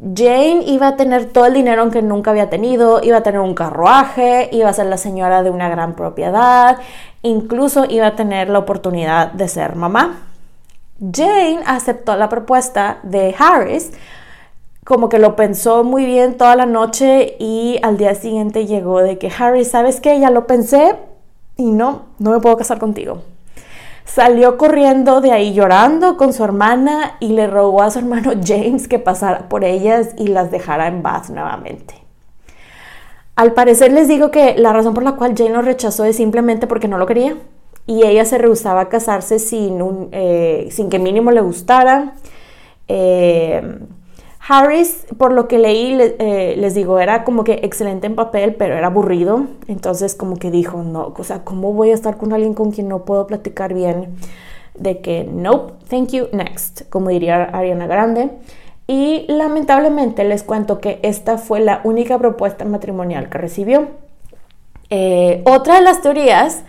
[SPEAKER 3] Jane iba a tener todo el dinero que nunca había tenido, iba a tener un carruaje, iba a ser la señora de una gran propiedad, incluso iba a tener la oportunidad de ser mamá. Jane aceptó la propuesta de Harris, como que lo pensó muy bien toda la noche y al día siguiente llegó de que Harris, ¿sabes qué? Ya lo pensé, y no, no me puedo casar contigo. Salió corriendo de ahí llorando con su hermana y le rogó a su hermano James que pasara por ellas y las dejara en Bath nuevamente. Al parecer les digo que la razón por la cual Jane lo rechazó es simplemente porque no lo quería y ella se rehusaba a casarse sin, eh, sin que mínimo le gustara. Eh, Harris, por lo que leí, eh, les digo, era como que excelente en papel, pero era aburrido. Entonces como que dijo, no, o sea, ¿cómo voy a estar con alguien con quien no puedo platicar bien? De que, nope, thank you, next, como diría Ariana Grande. Y lamentablemente les cuento que esta fue la única propuesta matrimonial que recibió. Eh, otra de las teorías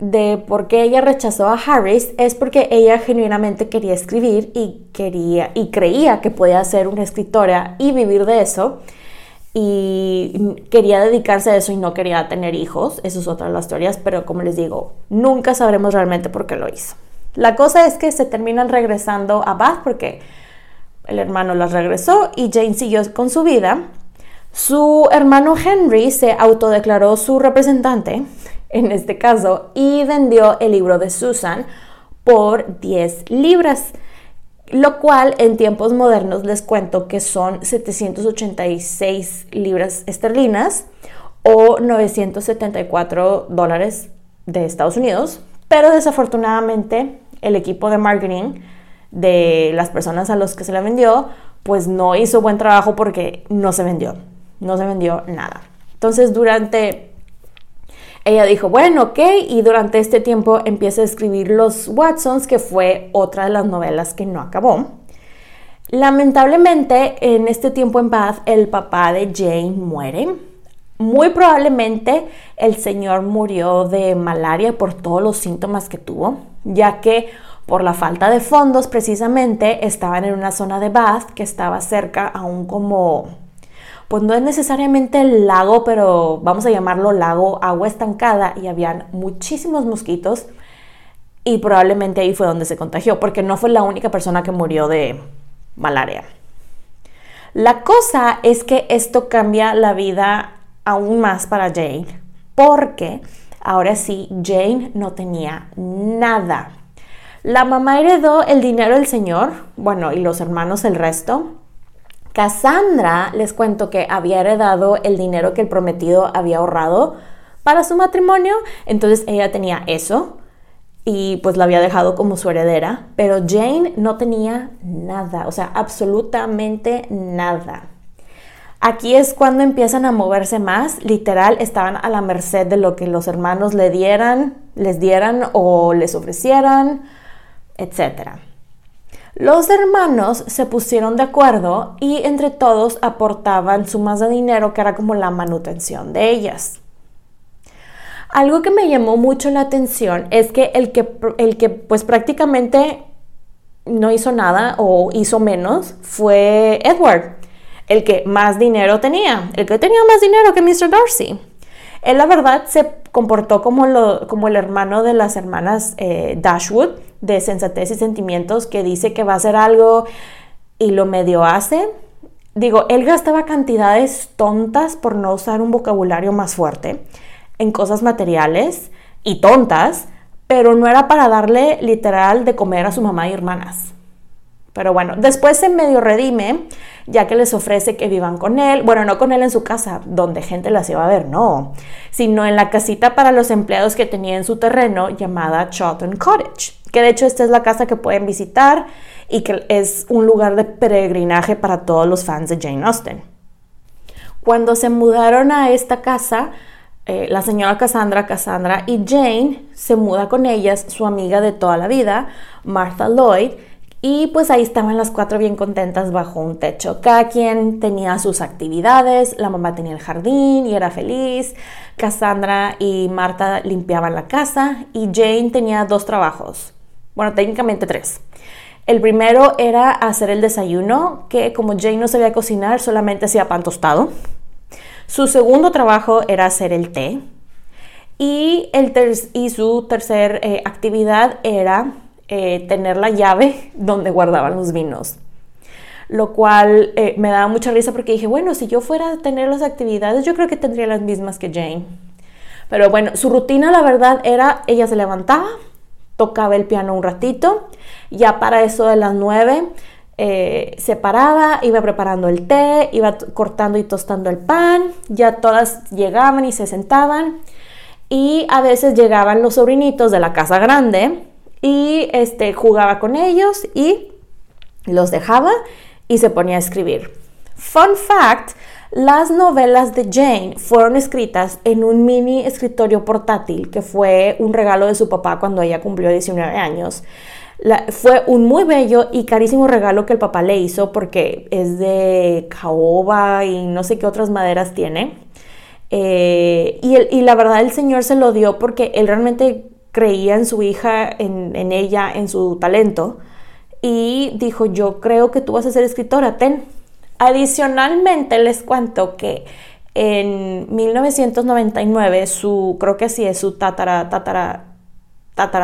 [SPEAKER 3] de por qué ella rechazó a Harris es porque ella genuinamente quería escribir y quería y creía que podía ser una escritora y vivir de eso y quería dedicarse a eso y no quería tener hijos, eso es otra de las teorías, pero como les digo, nunca sabremos realmente por qué lo hizo. La cosa es que se terminan regresando a Bath porque el hermano las regresó y Jane siguió con su vida. Su hermano Henry se autodeclaró su representante en este caso, y vendió el libro de Susan por 10 libras, lo cual en tiempos modernos les cuento que son 786 libras esterlinas o 974 dólares de Estados Unidos, pero desafortunadamente el equipo de marketing de las personas a los que se la vendió, pues no hizo buen trabajo porque no se vendió, no se vendió nada. Entonces durante, ella dijo, bueno, ok, y durante este tiempo empieza a escribir Los Watsons, que fue otra de las novelas que no acabó. Lamentablemente, en este tiempo en paz, el papá de Jane muere. Muy probablemente el señor murió de malaria por todos los síntomas que tuvo, ya que por la falta de fondos precisamente estaban en una zona de Bath que estaba cerca a un como, pues no es necesariamente el lago, pero vamos a llamarlo lago, agua estancada y habían muchísimos mosquitos y probablemente ahí fue donde se contagió, porque no fue la única persona que murió de malaria. La cosa es que esto cambia la vida aún más para Jane, porque ahora sí, Jane no tenía nada la mamá heredó el dinero del señor, bueno, y los hermanos el resto. Cassandra, les cuento que había heredado el dinero que el prometido había ahorrado para su matrimonio, entonces ella tenía eso y pues la había dejado como su heredera, pero Jane no tenía nada, o sea, absolutamente nada. Aquí es cuando empiezan a moverse más, literal, estaban a la merced de lo que los hermanos le dieran, les dieran o les ofrecieran etc. Los hermanos se pusieron de acuerdo y entre todos aportaban sumas de dinero que era como la manutención de ellas. Algo que me llamó mucho la atención es que el que, el que pues prácticamente no hizo nada o hizo menos fue Edward, el que más dinero tenía, el que tenía más dinero que Mr. Darcy. Él la verdad se comportó como, lo, como el hermano de las hermanas eh, Dashwood, de sensatez y sentimientos, que dice que va a hacer algo y lo medio hace. Digo, él gastaba cantidades tontas por no usar un vocabulario más fuerte en cosas materiales y tontas, pero no era para darle literal de comer a su mamá y hermanas. Pero bueno, después se medio redime, ya que les ofrece que vivan con él, bueno, no con él en su casa, donde gente las iba a ver, no, sino en la casita para los empleados que tenía en su terreno llamada Charlton Cottage, que de hecho esta es la casa que pueden visitar y que es un lugar de peregrinaje para todos los fans de Jane Austen. Cuando se mudaron a esta casa, eh, la señora Cassandra, Cassandra y Jane se muda con ellas, su amiga de toda la vida, Martha Lloyd, y pues ahí estaban las cuatro bien contentas bajo un techo. Cada quien tenía sus actividades, la mamá tenía el jardín y era feliz, Cassandra y Marta limpiaban la casa y Jane tenía dos trabajos, bueno, técnicamente tres. El primero era hacer el desayuno, que como Jane no sabía cocinar, solamente hacía pan tostado. Su segundo trabajo era hacer el té. Y, el y su tercera eh, actividad era eh, tener la llave donde guardaban los vinos. Lo cual eh, me daba mucha risa porque dije, bueno, si yo fuera a tener las actividades, yo creo que tendría las mismas que Jane. Pero bueno, su rutina, la verdad, era, ella se levantaba, tocaba el piano un ratito, ya para eso de las nueve, eh, se paraba, iba preparando el té, iba cortando y tostando el pan, ya todas llegaban y se sentaban, y a veces llegaban los sobrinitos de la casa grande, y este, jugaba con ellos y los dejaba y se ponía a escribir. Fun fact, las novelas de Jane fueron escritas en un mini escritorio portátil que fue un regalo de su papá cuando ella cumplió 19 años. fue un muy bello y carísimo regalo que el papá le hizo porque es de caoba y no sé qué otras maderas tiene. Eh, y, y la verdad el señor se lo dio porque él realmente creía en su hija, en, ella, en su talento, y dijo, yo creo que tú vas a ser escritora, ten. Adicionalmente les cuento que en 1999 su, creo que sí es su tatara,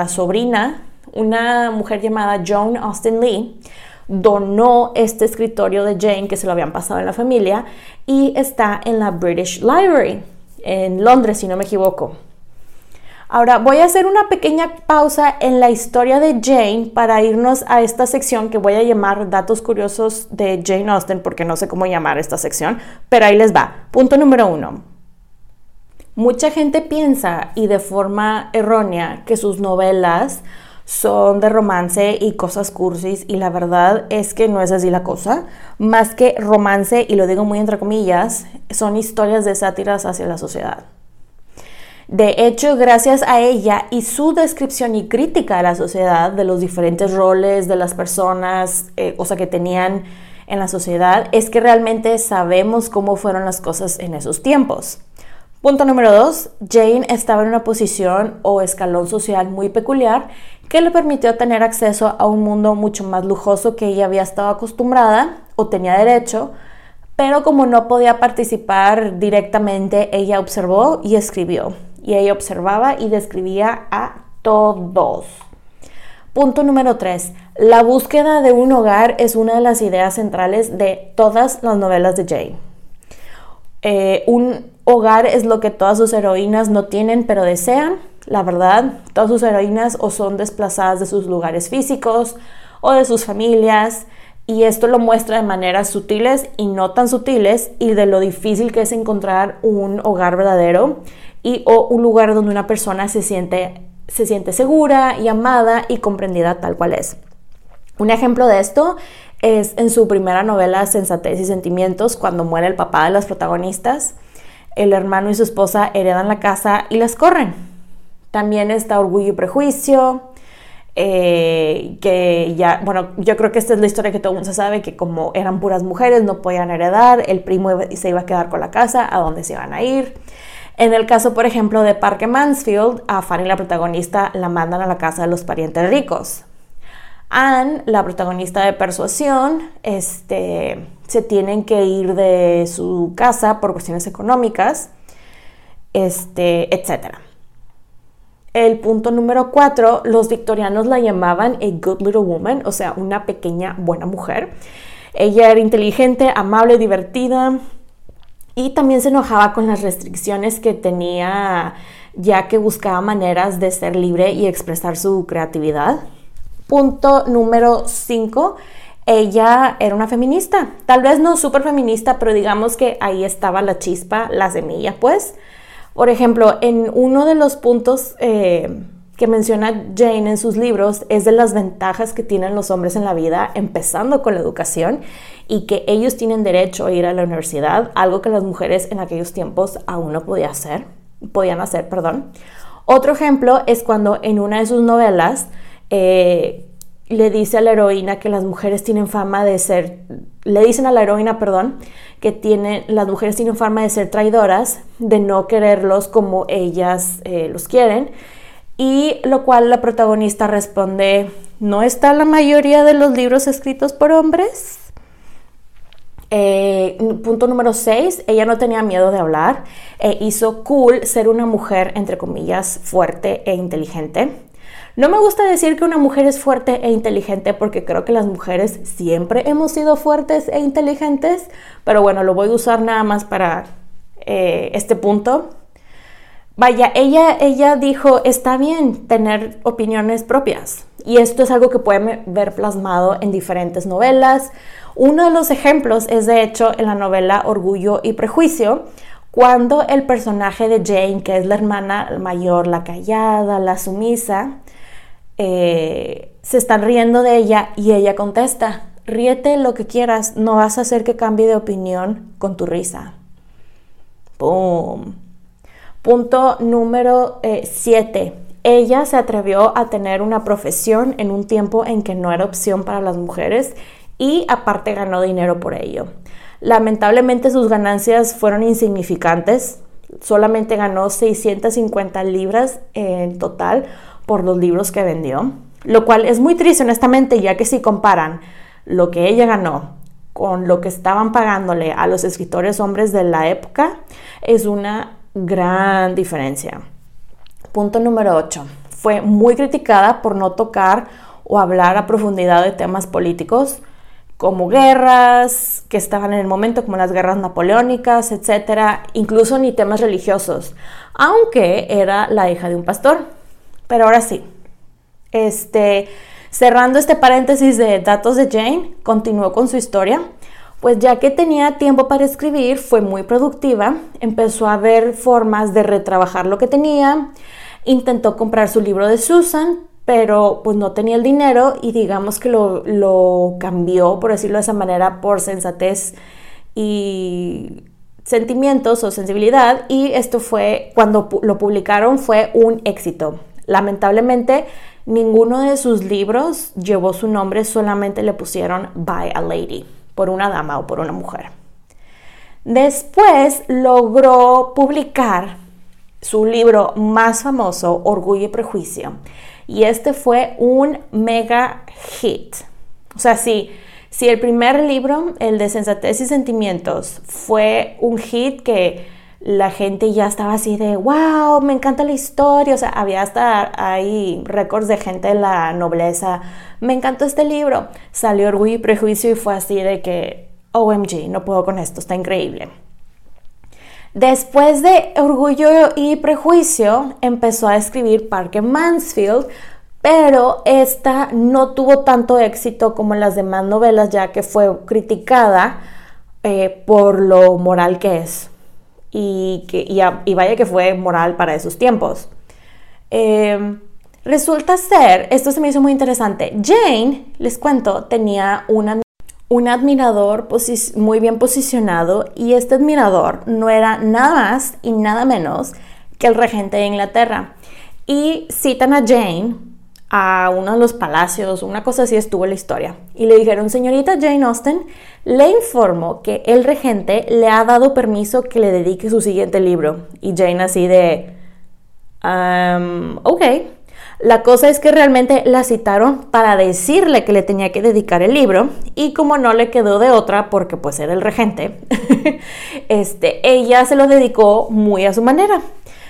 [SPEAKER 3] sobrina, una mujer llamada Joan Austen Lee, donó este escritorio de Jane que se lo habían pasado en la familia y está en la British Library en Londres, si no me equivoco. Ahora voy a hacer una pequeña pausa en la historia de Jane para irnos a esta sección que voy a llamar datos curiosos de Jane Austen porque no sé cómo llamar esta sección, pero ahí les va. Punto número uno. Mucha gente piensa, y de forma errónea, que sus novelas son de romance y cosas cursis y la verdad es que no es así la cosa. Más que romance, y lo digo muy entre comillas, son historias de sátiras hacia la sociedad. De hecho, gracias a ella y su descripción y crítica de la sociedad, de los diferentes roles de las personas, eh, o sea, que tenían en la sociedad, es que realmente sabemos cómo fueron las cosas en esos tiempos. Punto número dos, Jane estaba en una posición o escalón social muy peculiar que le permitió tener acceso a un mundo mucho más lujoso que ella había estado acostumbrada o tenía derecho, pero como no podía participar directamente, ella observó y escribió. Y ella observaba y describía a todos. Punto número 3. La búsqueda de un hogar es una de las ideas centrales de todas las novelas de Jane. Eh, un hogar es lo que todas sus heroínas no tienen pero desean. La verdad, todas sus heroínas o son desplazadas de sus lugares físicos o de sus familias y esto lo muestra de maneras sutiles y no tan sutiles y de lo difícil que es encontrar un hogar verdadero y o un lugar donde una persona se siente, se siente segura y amada y comprendida tal cual es. Un ejemplo de esto es en su primera novela Sensatez y Sentimientos, cuando muere el papá de las protagonistas el hermano y su esposa heredan la casa y las corren. También está Orgullo y Prejuicio, eh, que ya, bueno, yo creo que esta es la historia que todo el mundo sabe, que como eran puras mujeres, no podían heredar, el primo se iba a quedar con la casa, a dónde se iban a ir. En el caso, por ejemplo, de Parque Mansfield, a Fanny, la protagonista, la mandan a la casa de los parientes ricos. Anne, la protagonista de Persuasión, este, se tienen que ir de su casa por cuestiones económicas, este, etc. El punto número cuatro, los victorianos la llamaban a good little woman, o sea, una pequeña buena mujer. Ella era inteligente, amable, divertida y también se enojaba con las restricciones que tenía ya que buscaba maneras de ser libre y expresar su creatividad. Punto número 5. Ella era una feminista. Tal vez no súper feminista, pero digamos que ahí estaba la chispa, la semilla, pues. Por ejemplo, en uno de los puntos eh, que menciona Jane en sus libros es de las ventajas que tienen los hombres en la vida, empezando con la educación y que ellos tienen derecho a ir a la universidad, algo que las mujeres en aquellos tiempos aún no podía hacer, podían hacer, perdón. Otro ejemplo es cuando en una de sus novelas eh, le dice a la heroína que las mujeres tienen fama de ser, le dicen a la heroína, perdón, que tienen, las mujeres tienen fama de ser traidoras, de no quererlos como ellas eh, los quieren, y lo cual la protagonista responde, ¿no está la mayoría de los libros escritos por hombres? Eh, punto número 6, ella no tenía miedo de hablar, e hizo cool ser una mujer, entre comillas, fuerte e inteligente. No me gusta decir que una mujer es fuerte e inteligente porque creo que las mujeres siempre hemos sido fuertes e inteligentes, pero bueno, lo voy a usar nada más para eh, este punto. Vaya, ella, ella dijo, está bien tener opiniones propias. Y esto es algo que pueden ver plasmado en diferentes novelas. Uno de los ejemplos es de hecho en la novela Orgullo y Prejuicio, cuando el personaje de Jane, que es la hermana mayor, la callada, la sumisa, eh, se están riendo de ella y ella contesta, ríete lo que quieras, no vas a hacer que cambie de opinión con tu risa. ¡Pum! Punto número 7. Eh, ella se atrevió a tener una profesión en un tiempo en que no era opción para las mujeres y aparte ganó dinero por ello. Lamentablemente sus ganancias fueron insignificantes, solamente ganó 650 libras en total, por los libros que vendió, lo cual es muy triste honestamente, ya que si comparan lo que ella ganó con lo que estaban pagándole a los escritores hombres de la época, es una gran diferencia. Punto número 8. Fue muy criticada por no tocar o hablar a profundidad de temas políticos como guerras que estaban en el momento, como las guerras napoleónicas, etcétera, incluso ni temas religiosos, aunque era la hija de un pastor. Pero ahora sí, este, cerrando este paréntesis de datos de Jane, continuó con su historia. Pues ya que tenía tiempo para escribir, fue muy productiva, empezó a ver formas de retrabajar lo que tenía, intentó comprar su libro de Susan, pero pues no tenía el dinero y digamos que lo, lo cambió, por decirlo de esa manera, por sensatez y sentimientos o sensibilidad y esto fue, cuando lo publicaron, fue un éxito. Lamentablemente, ninguno de sus libros llevó su nombre, solamente le pusieron By a Lady, por una dama o por una mujer. Después logró publicar su libro más famoso, Orgullo y Prejuicio, y este fue un mega hit. O sea, sí, si el primer libro, el de Sensatez y Sentimientos, fue un hit que la gente ya estaba así de, wow, me encanta la historia, o sea, había hasta ahí récords de gente de la nobleza, me encantó este libro, salió Orgullo y Prejuicio y fue así de que, OMG, no puedo con esto, está increíble. Después de Orgullo y Prejuicio, empezó a escribir Parker Mansfield, pero esta no tuvo tanto éxito como las demás novelas ya que fue criticada eh, por lo moral que es y, que, y, vaya que fue moral para esos tiempos. Em, resulta ser, esto se me hizo muy interesante, Jane, les cuento, tenía una, un admirador muy bien posicionado y este admirador no era nada más y nada menos que el regente de Inglaterra. Y citan a Jane a uno de los palacios, una cosa así estuvo la historia. Y le dijeron, señorita Jane Austen, le informo que el regente le ha dado permiso que le dedique su siguiente libro. Y Jane así de, um, ok. La cosa es que realmente la citaron para decirle que le tenía que dedicar el libro y como no le quedó de otra porque pues era el regente, este, ella se lo dedicó muy a su manera.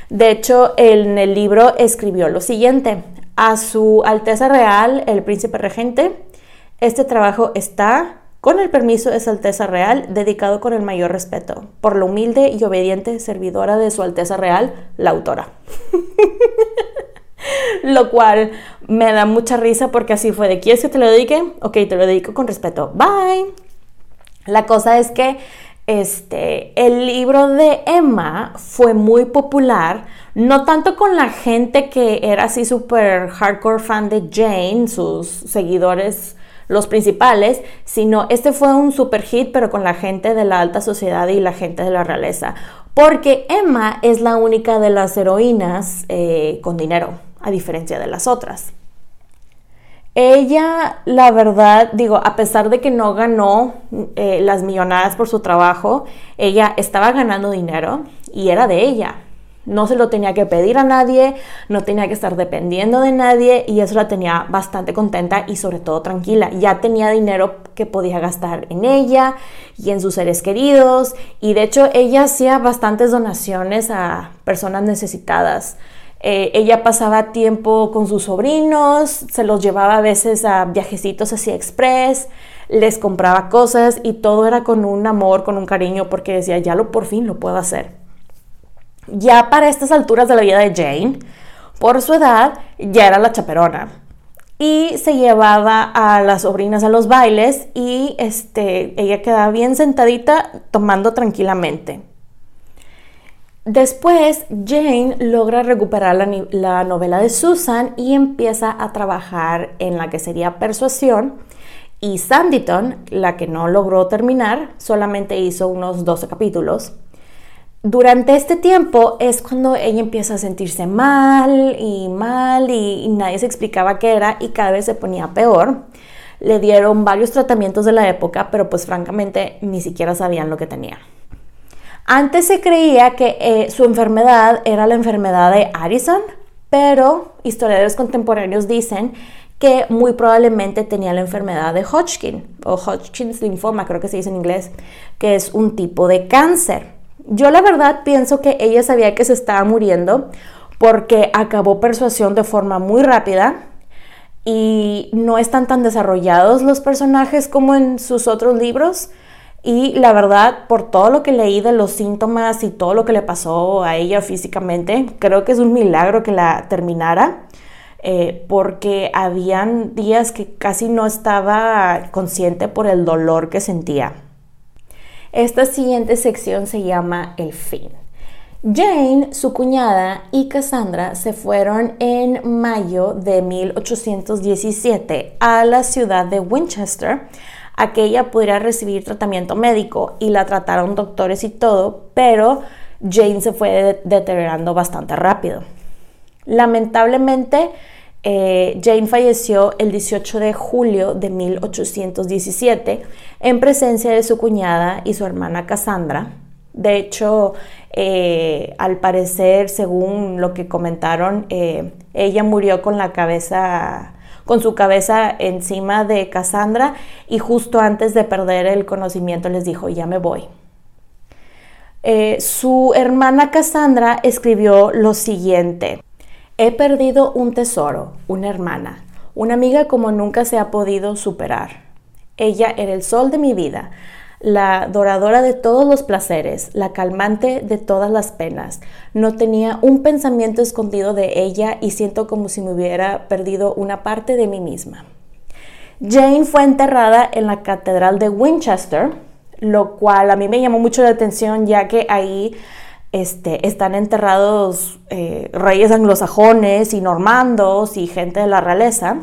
[SPEAKER 3] De hecho, en el libro escribió lo siguiente, a su Alteza Real, el Príncipe Regente. Este trabajo está, con el permiso de su Alteza Real, dedicado con el mayor respeto, por lo humilde y obediente servidora de su Alteza Real, la autora. lo cual me da mucha risa porque así fue de, ¿quieres que te lo dedique? Ok, te lo dedico con respeto. Bye. La cosa es que este, el libro de Emma fue muy popular, no tanto con la gente que era así súper hardcore fan de Jane, sus seguidores, los principales, sino este fue un super hit, pero con la gente de la alta sociedad y la gente de la realeza. Porque Emma es la única de las heroínas eh, con dinero, a diferencia de las otras. Ella, la verdad, digo, a pesar de que no ganó eh, las millonadas por su trabajo, ella estaba ganando dinero y era de ella. No se lo tenía que pedir a nadie, no tenía que estar dependiendo de nadie y eso la tenía bastante contenta y sobre todo tranquila. Ya tenía dinero que podía gastar en ella y en sus seres queridos y de hecho ella hacía bastantes donaciones a personas necesitadas. Eh, ella pasaba tiempo con sus sobrinos, se los llevaba a veces a viajecitos así express, les compraba cosas y todo era con un amor, con un cariño, porque decía, ya lo por fin lo puedo hacer. Ya para estas alturas de la vida de Jane, por su edad, ya era la chaperona. Y se llevaba a las sobrinas a los bailes y este, ella quedaba bien sentadita tomando tranquilamente. Después, Jane logra recuperar la, novela de Susan y empieza a trabajar en la que sería Persuasión. Y Sanditon, la que no logró terminar, solamente hizo unos 12 capítulos. Durante este tiempo es cuando ella empieza a sentirse mal y mal y nadie se explicaba qué era y cada vez se ponía peor. Le dieron varios tratamientos de la época, pero pues francamente ni siquiera sabían lo que tenía. Antes se creía que eh, su enfermedad era la enfermedad de Addison, pero historiadores contemporáneos dicen que muy probablemente tenía la enfermedad de Hodgkin o Hodgkin's linfoma, creo que se dice en inglés, que es un tipo de cáncer. Yo la verdad pienso que ella sabía que se estaba muriendo porque acabó persuasión de forma muy rápida y no están tan desarrollados los personajes como en sus otros libros. Y la verdad, por todo lo que leí de los síntomas y todo lo que le pasó a ella físicamente, creo que es un milagro que la terminara, eh, porque habían días que casi no estaba consciente por el dolor que sentía. Esta siguiente sección se llama El fin. Jane, su cuñada y Cassandra se fueron en mayo de 1817 a la ciudad de Winchester a que ella pudiera recibir tratamiento médico y la trataron doctores y todo, pero Jane se fue deteriorando bastante rápido. Lamentablemente, eh, Jane falleció el 18 de julio de 1817 en presencia de su cuñada y su hermana Cassandra. De hecho, eh, al parecer, según lo que comentaron, eh, ella murió con la cabeza, con su cabeza encima de Cassandra y justo antes de perder el conocimiento les dijo, ya me voy. Eh, su hermana Cassandra escribió lo siguiente, he perdido un tesoro, una hermana, una amiga como nunca se ha podido superar. Ella era el sol de mi vida la doradora de todos los placeres, la calmante de todas las penas. No tenía un pensamiento escondido de ella y siento como si me hubiera perdido una parte de mí misma. Jane fue enterrada en la Catedral de Winchester, lo cual a mí me llamó mucho la atención ya que ahí este, están enterrados eh, reyes anglosajones y normandos y gente de la realeza.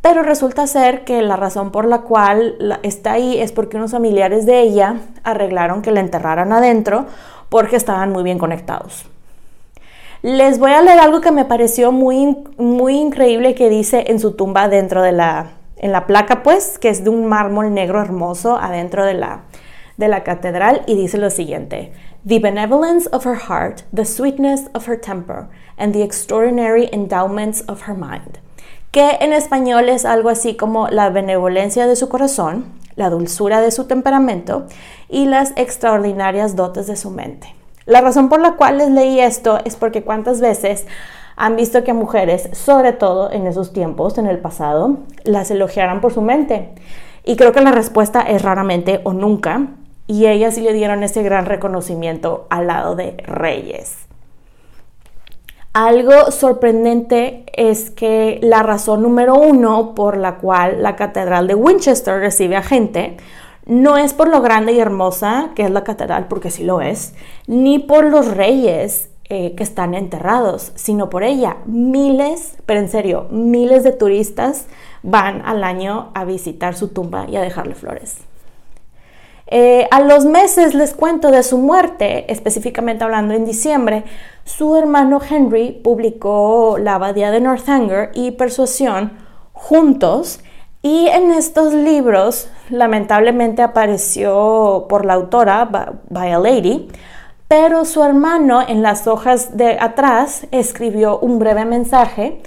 [SPEAKER 3] Pero resulta ser que la razón por la cual está ahí es porque unos familiares de ella arreglaron que la enterraran adentro porque estaban muy bien conectados. Les voy a leer algo que me pareció muy, muy increíble que dice en su tumba dentro de la, en la placa, pues, que es de un mármol negro hermoso adentro de la, de la catedral y dice lo siguiente. The benevolence of her heart, the sweetness of her temper, and the extraordinary endowments of her mind que en español es algo así como la benevolencia de su corazón, la dulzura de su temperamento y las extraordinarias dotes de su mente. La razón por la cual les leí esto es porque cuántas veces han visto que mujeres, sobre todo en esos tiempos, en el pasado, las elogiaran por su mente. Y creo que la respuesta es raramente o nunca. Y ellas sí le dieron ese gran reconocimiento al lado de reyes. Algo sorprendente es que la razón número uno por la cual la Catedral de Winchester recibe a gente no es por lo grande y hermosa que es la catedral, porque sí lo es, ni por los reyes eh, que están enterrados, sino por ella. Miles, pero en serio, miles de turistas van al año a visitar su tumba y a dejarle flores. Eh, a los meses les cuento de su muerte, específicamente hablando en diciembre, su hermano Henry publicó La Abadía de Northanger y Persuasión juntos y en estos libros lamentablemente apareció por la autora By a Lady, pero su hermano en las hojas de atrás escribió un breve mensaje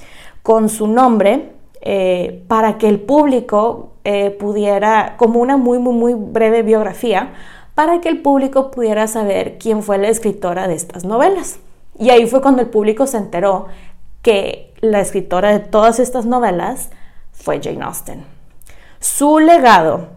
[SPEAKER 3] con su nombre eh, para que el público eh, pudiera, como una muy, muy, muy breve biografía, para que el público pudiera saber quién fue la escritora de estas novelas. Y ahí fue cuando el público se enteró que la escritora de todas estas novelas fue Jane Austen. Su legado.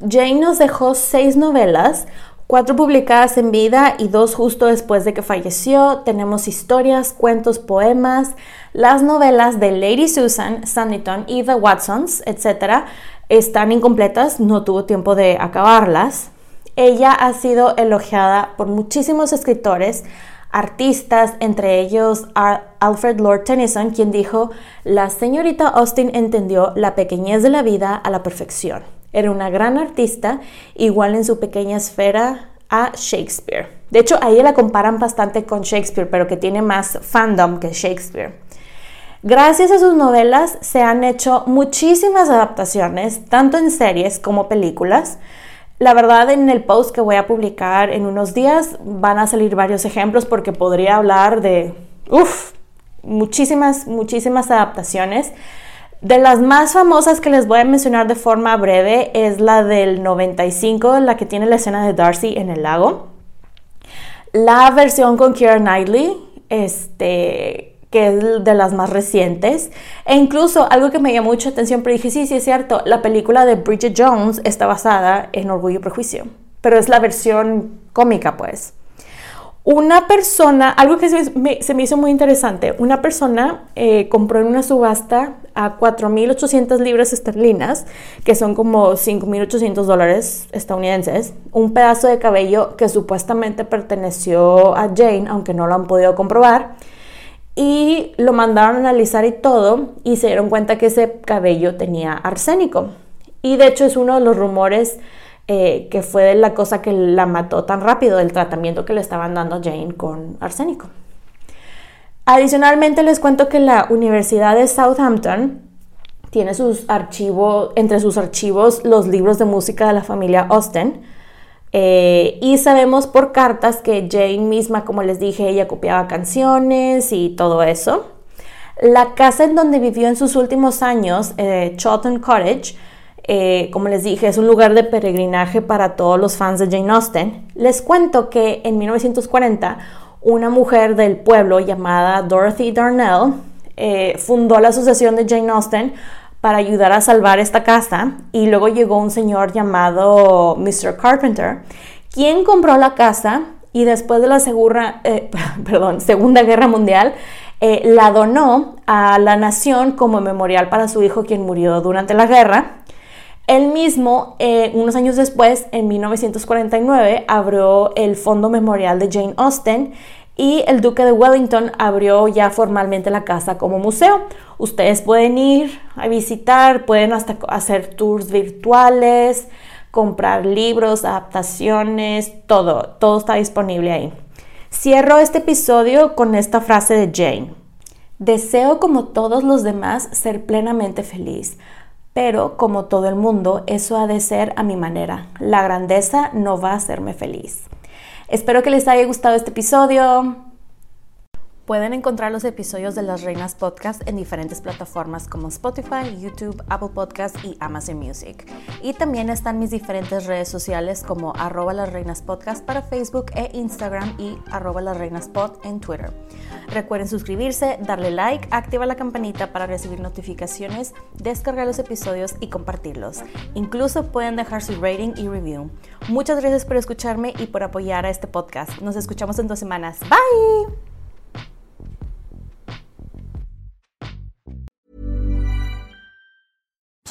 [SPEAKER 3] Jane nos dejó seis novelas, cuatro publicadas en vida y dos justo después de que falleció. Tenemos historias, cuentos, poemas, las novelas de Lady Susan, Sanditon y The Watsons, etc. están incompletas, no tuvo tiempo de acabarlas. Ella ha sido elogiada por muchísimos escritores, artistas, entre ellos Alfred Lord Tennyson, quien dijo, la señorita Austin entendió la pequeñez de la vida a la perfección. Era una gran artista, igual en su pequeña esfera a Shakespeare. De hecho, ahí la comparan bastante con Shakespeare, pero que tiene más fandom que Shakespeare. Gracias a sus novelas se han hecho muchísimas adaptaciones, tanto en series como películas. La verdad, en el post que voy a publicar en unos días van a salir varios ejemplos porque podría hablar de, uff, muchísimas, muchísimas adaptaciones. De las más famosas que les voy a mencionar de forma breve es la del 95, la que tiene la escena de Darcy en el lago. La versión con Keira Knightley, este, que es de las más recientes. E incluso algo que me llamó mucha atención, pero dije, sí, sí es cierto, la película de Bridget Jones está basada en Orgullo y Prejuicio, pero es la versión cómica, pues. Una persona, algo que se me, hizo muy interesante, una persona eh, compró en una subasta a 4.800 libras esterlinas, que son como 5.800 dólares estadounidenses, un pedazo de cabello que supuestamente perteneció a Jane, aunque no lo han podido comprobar, y lo mandaron a analizar y todo, y se dieron cuenta que ese cabello tenía arsénico. Y de hecho es uno de los rumores eh, que fue la cosa que la mató tan rápido, el tratamiento que le estaban dando a Jane con arsénico. Adicionalmente les cuento que la Universidad de Southampton tiene sus archivos, entre sus archivos los libros de música de la familia Austen. Eh, y sabemos por cartas que Jane misma, como les dije, ella copiaba canciones y todo eso. La casa en donde vivió en sus últimos años, eh, Chawton Cottage, eh, como les dije, es un lugar de peregrinaje para todos los fans de Jane Austen. Les cuento que en 1940 una mujer del pueblo llamada Dorothy Darnell eh, fundó la asociación de Jane Austen para ayudar a salvar esta casa y luego llegó un señor llamado Mr. Carpenter, quien compró la casa y después de la eh, Segunda Guerra Mundial la donó a la nación como memorial para su hijo quien murió durante la guerra él mismo, eh, unos años después, en 1949, abrió el Fondo Memorial de Jane Austen y el Duque de Wellington abrió ya formalmente la casa como museo. Ustedes pueden ir a visitar, pueden hasta hacer tours virtuales, comprar libros, adaptaciones, todo, todo está disponible ahí. Cierro este episodio con esta frase de Jane. Deseo como todos los demás ser plenamente feliz pero como todo el mundo, eso ha de ser a mi manera. La grandeza no va a hacerme feliz. Espero que les haya gustado este episodio. Pueden encontrar los episodios de Las Reinas Podcast en diferentes plataformas como Spotify, YouTube, Apple Podcast y Amazon Music. Y también están mis diferentes redes sociales como arroba las reinas podcast para Facebook e Instagram y arroba las reinas en Twitter. Recuerden suscribirse, darle like, activar la campanita para recibir notificaciones, descargar los episodios y compartirlos. Incluso pueden dejar su rating y review. Muchas gracias por escucharme y por apoyar a este podcast. Nos escuchamos en dos semanas. Bye.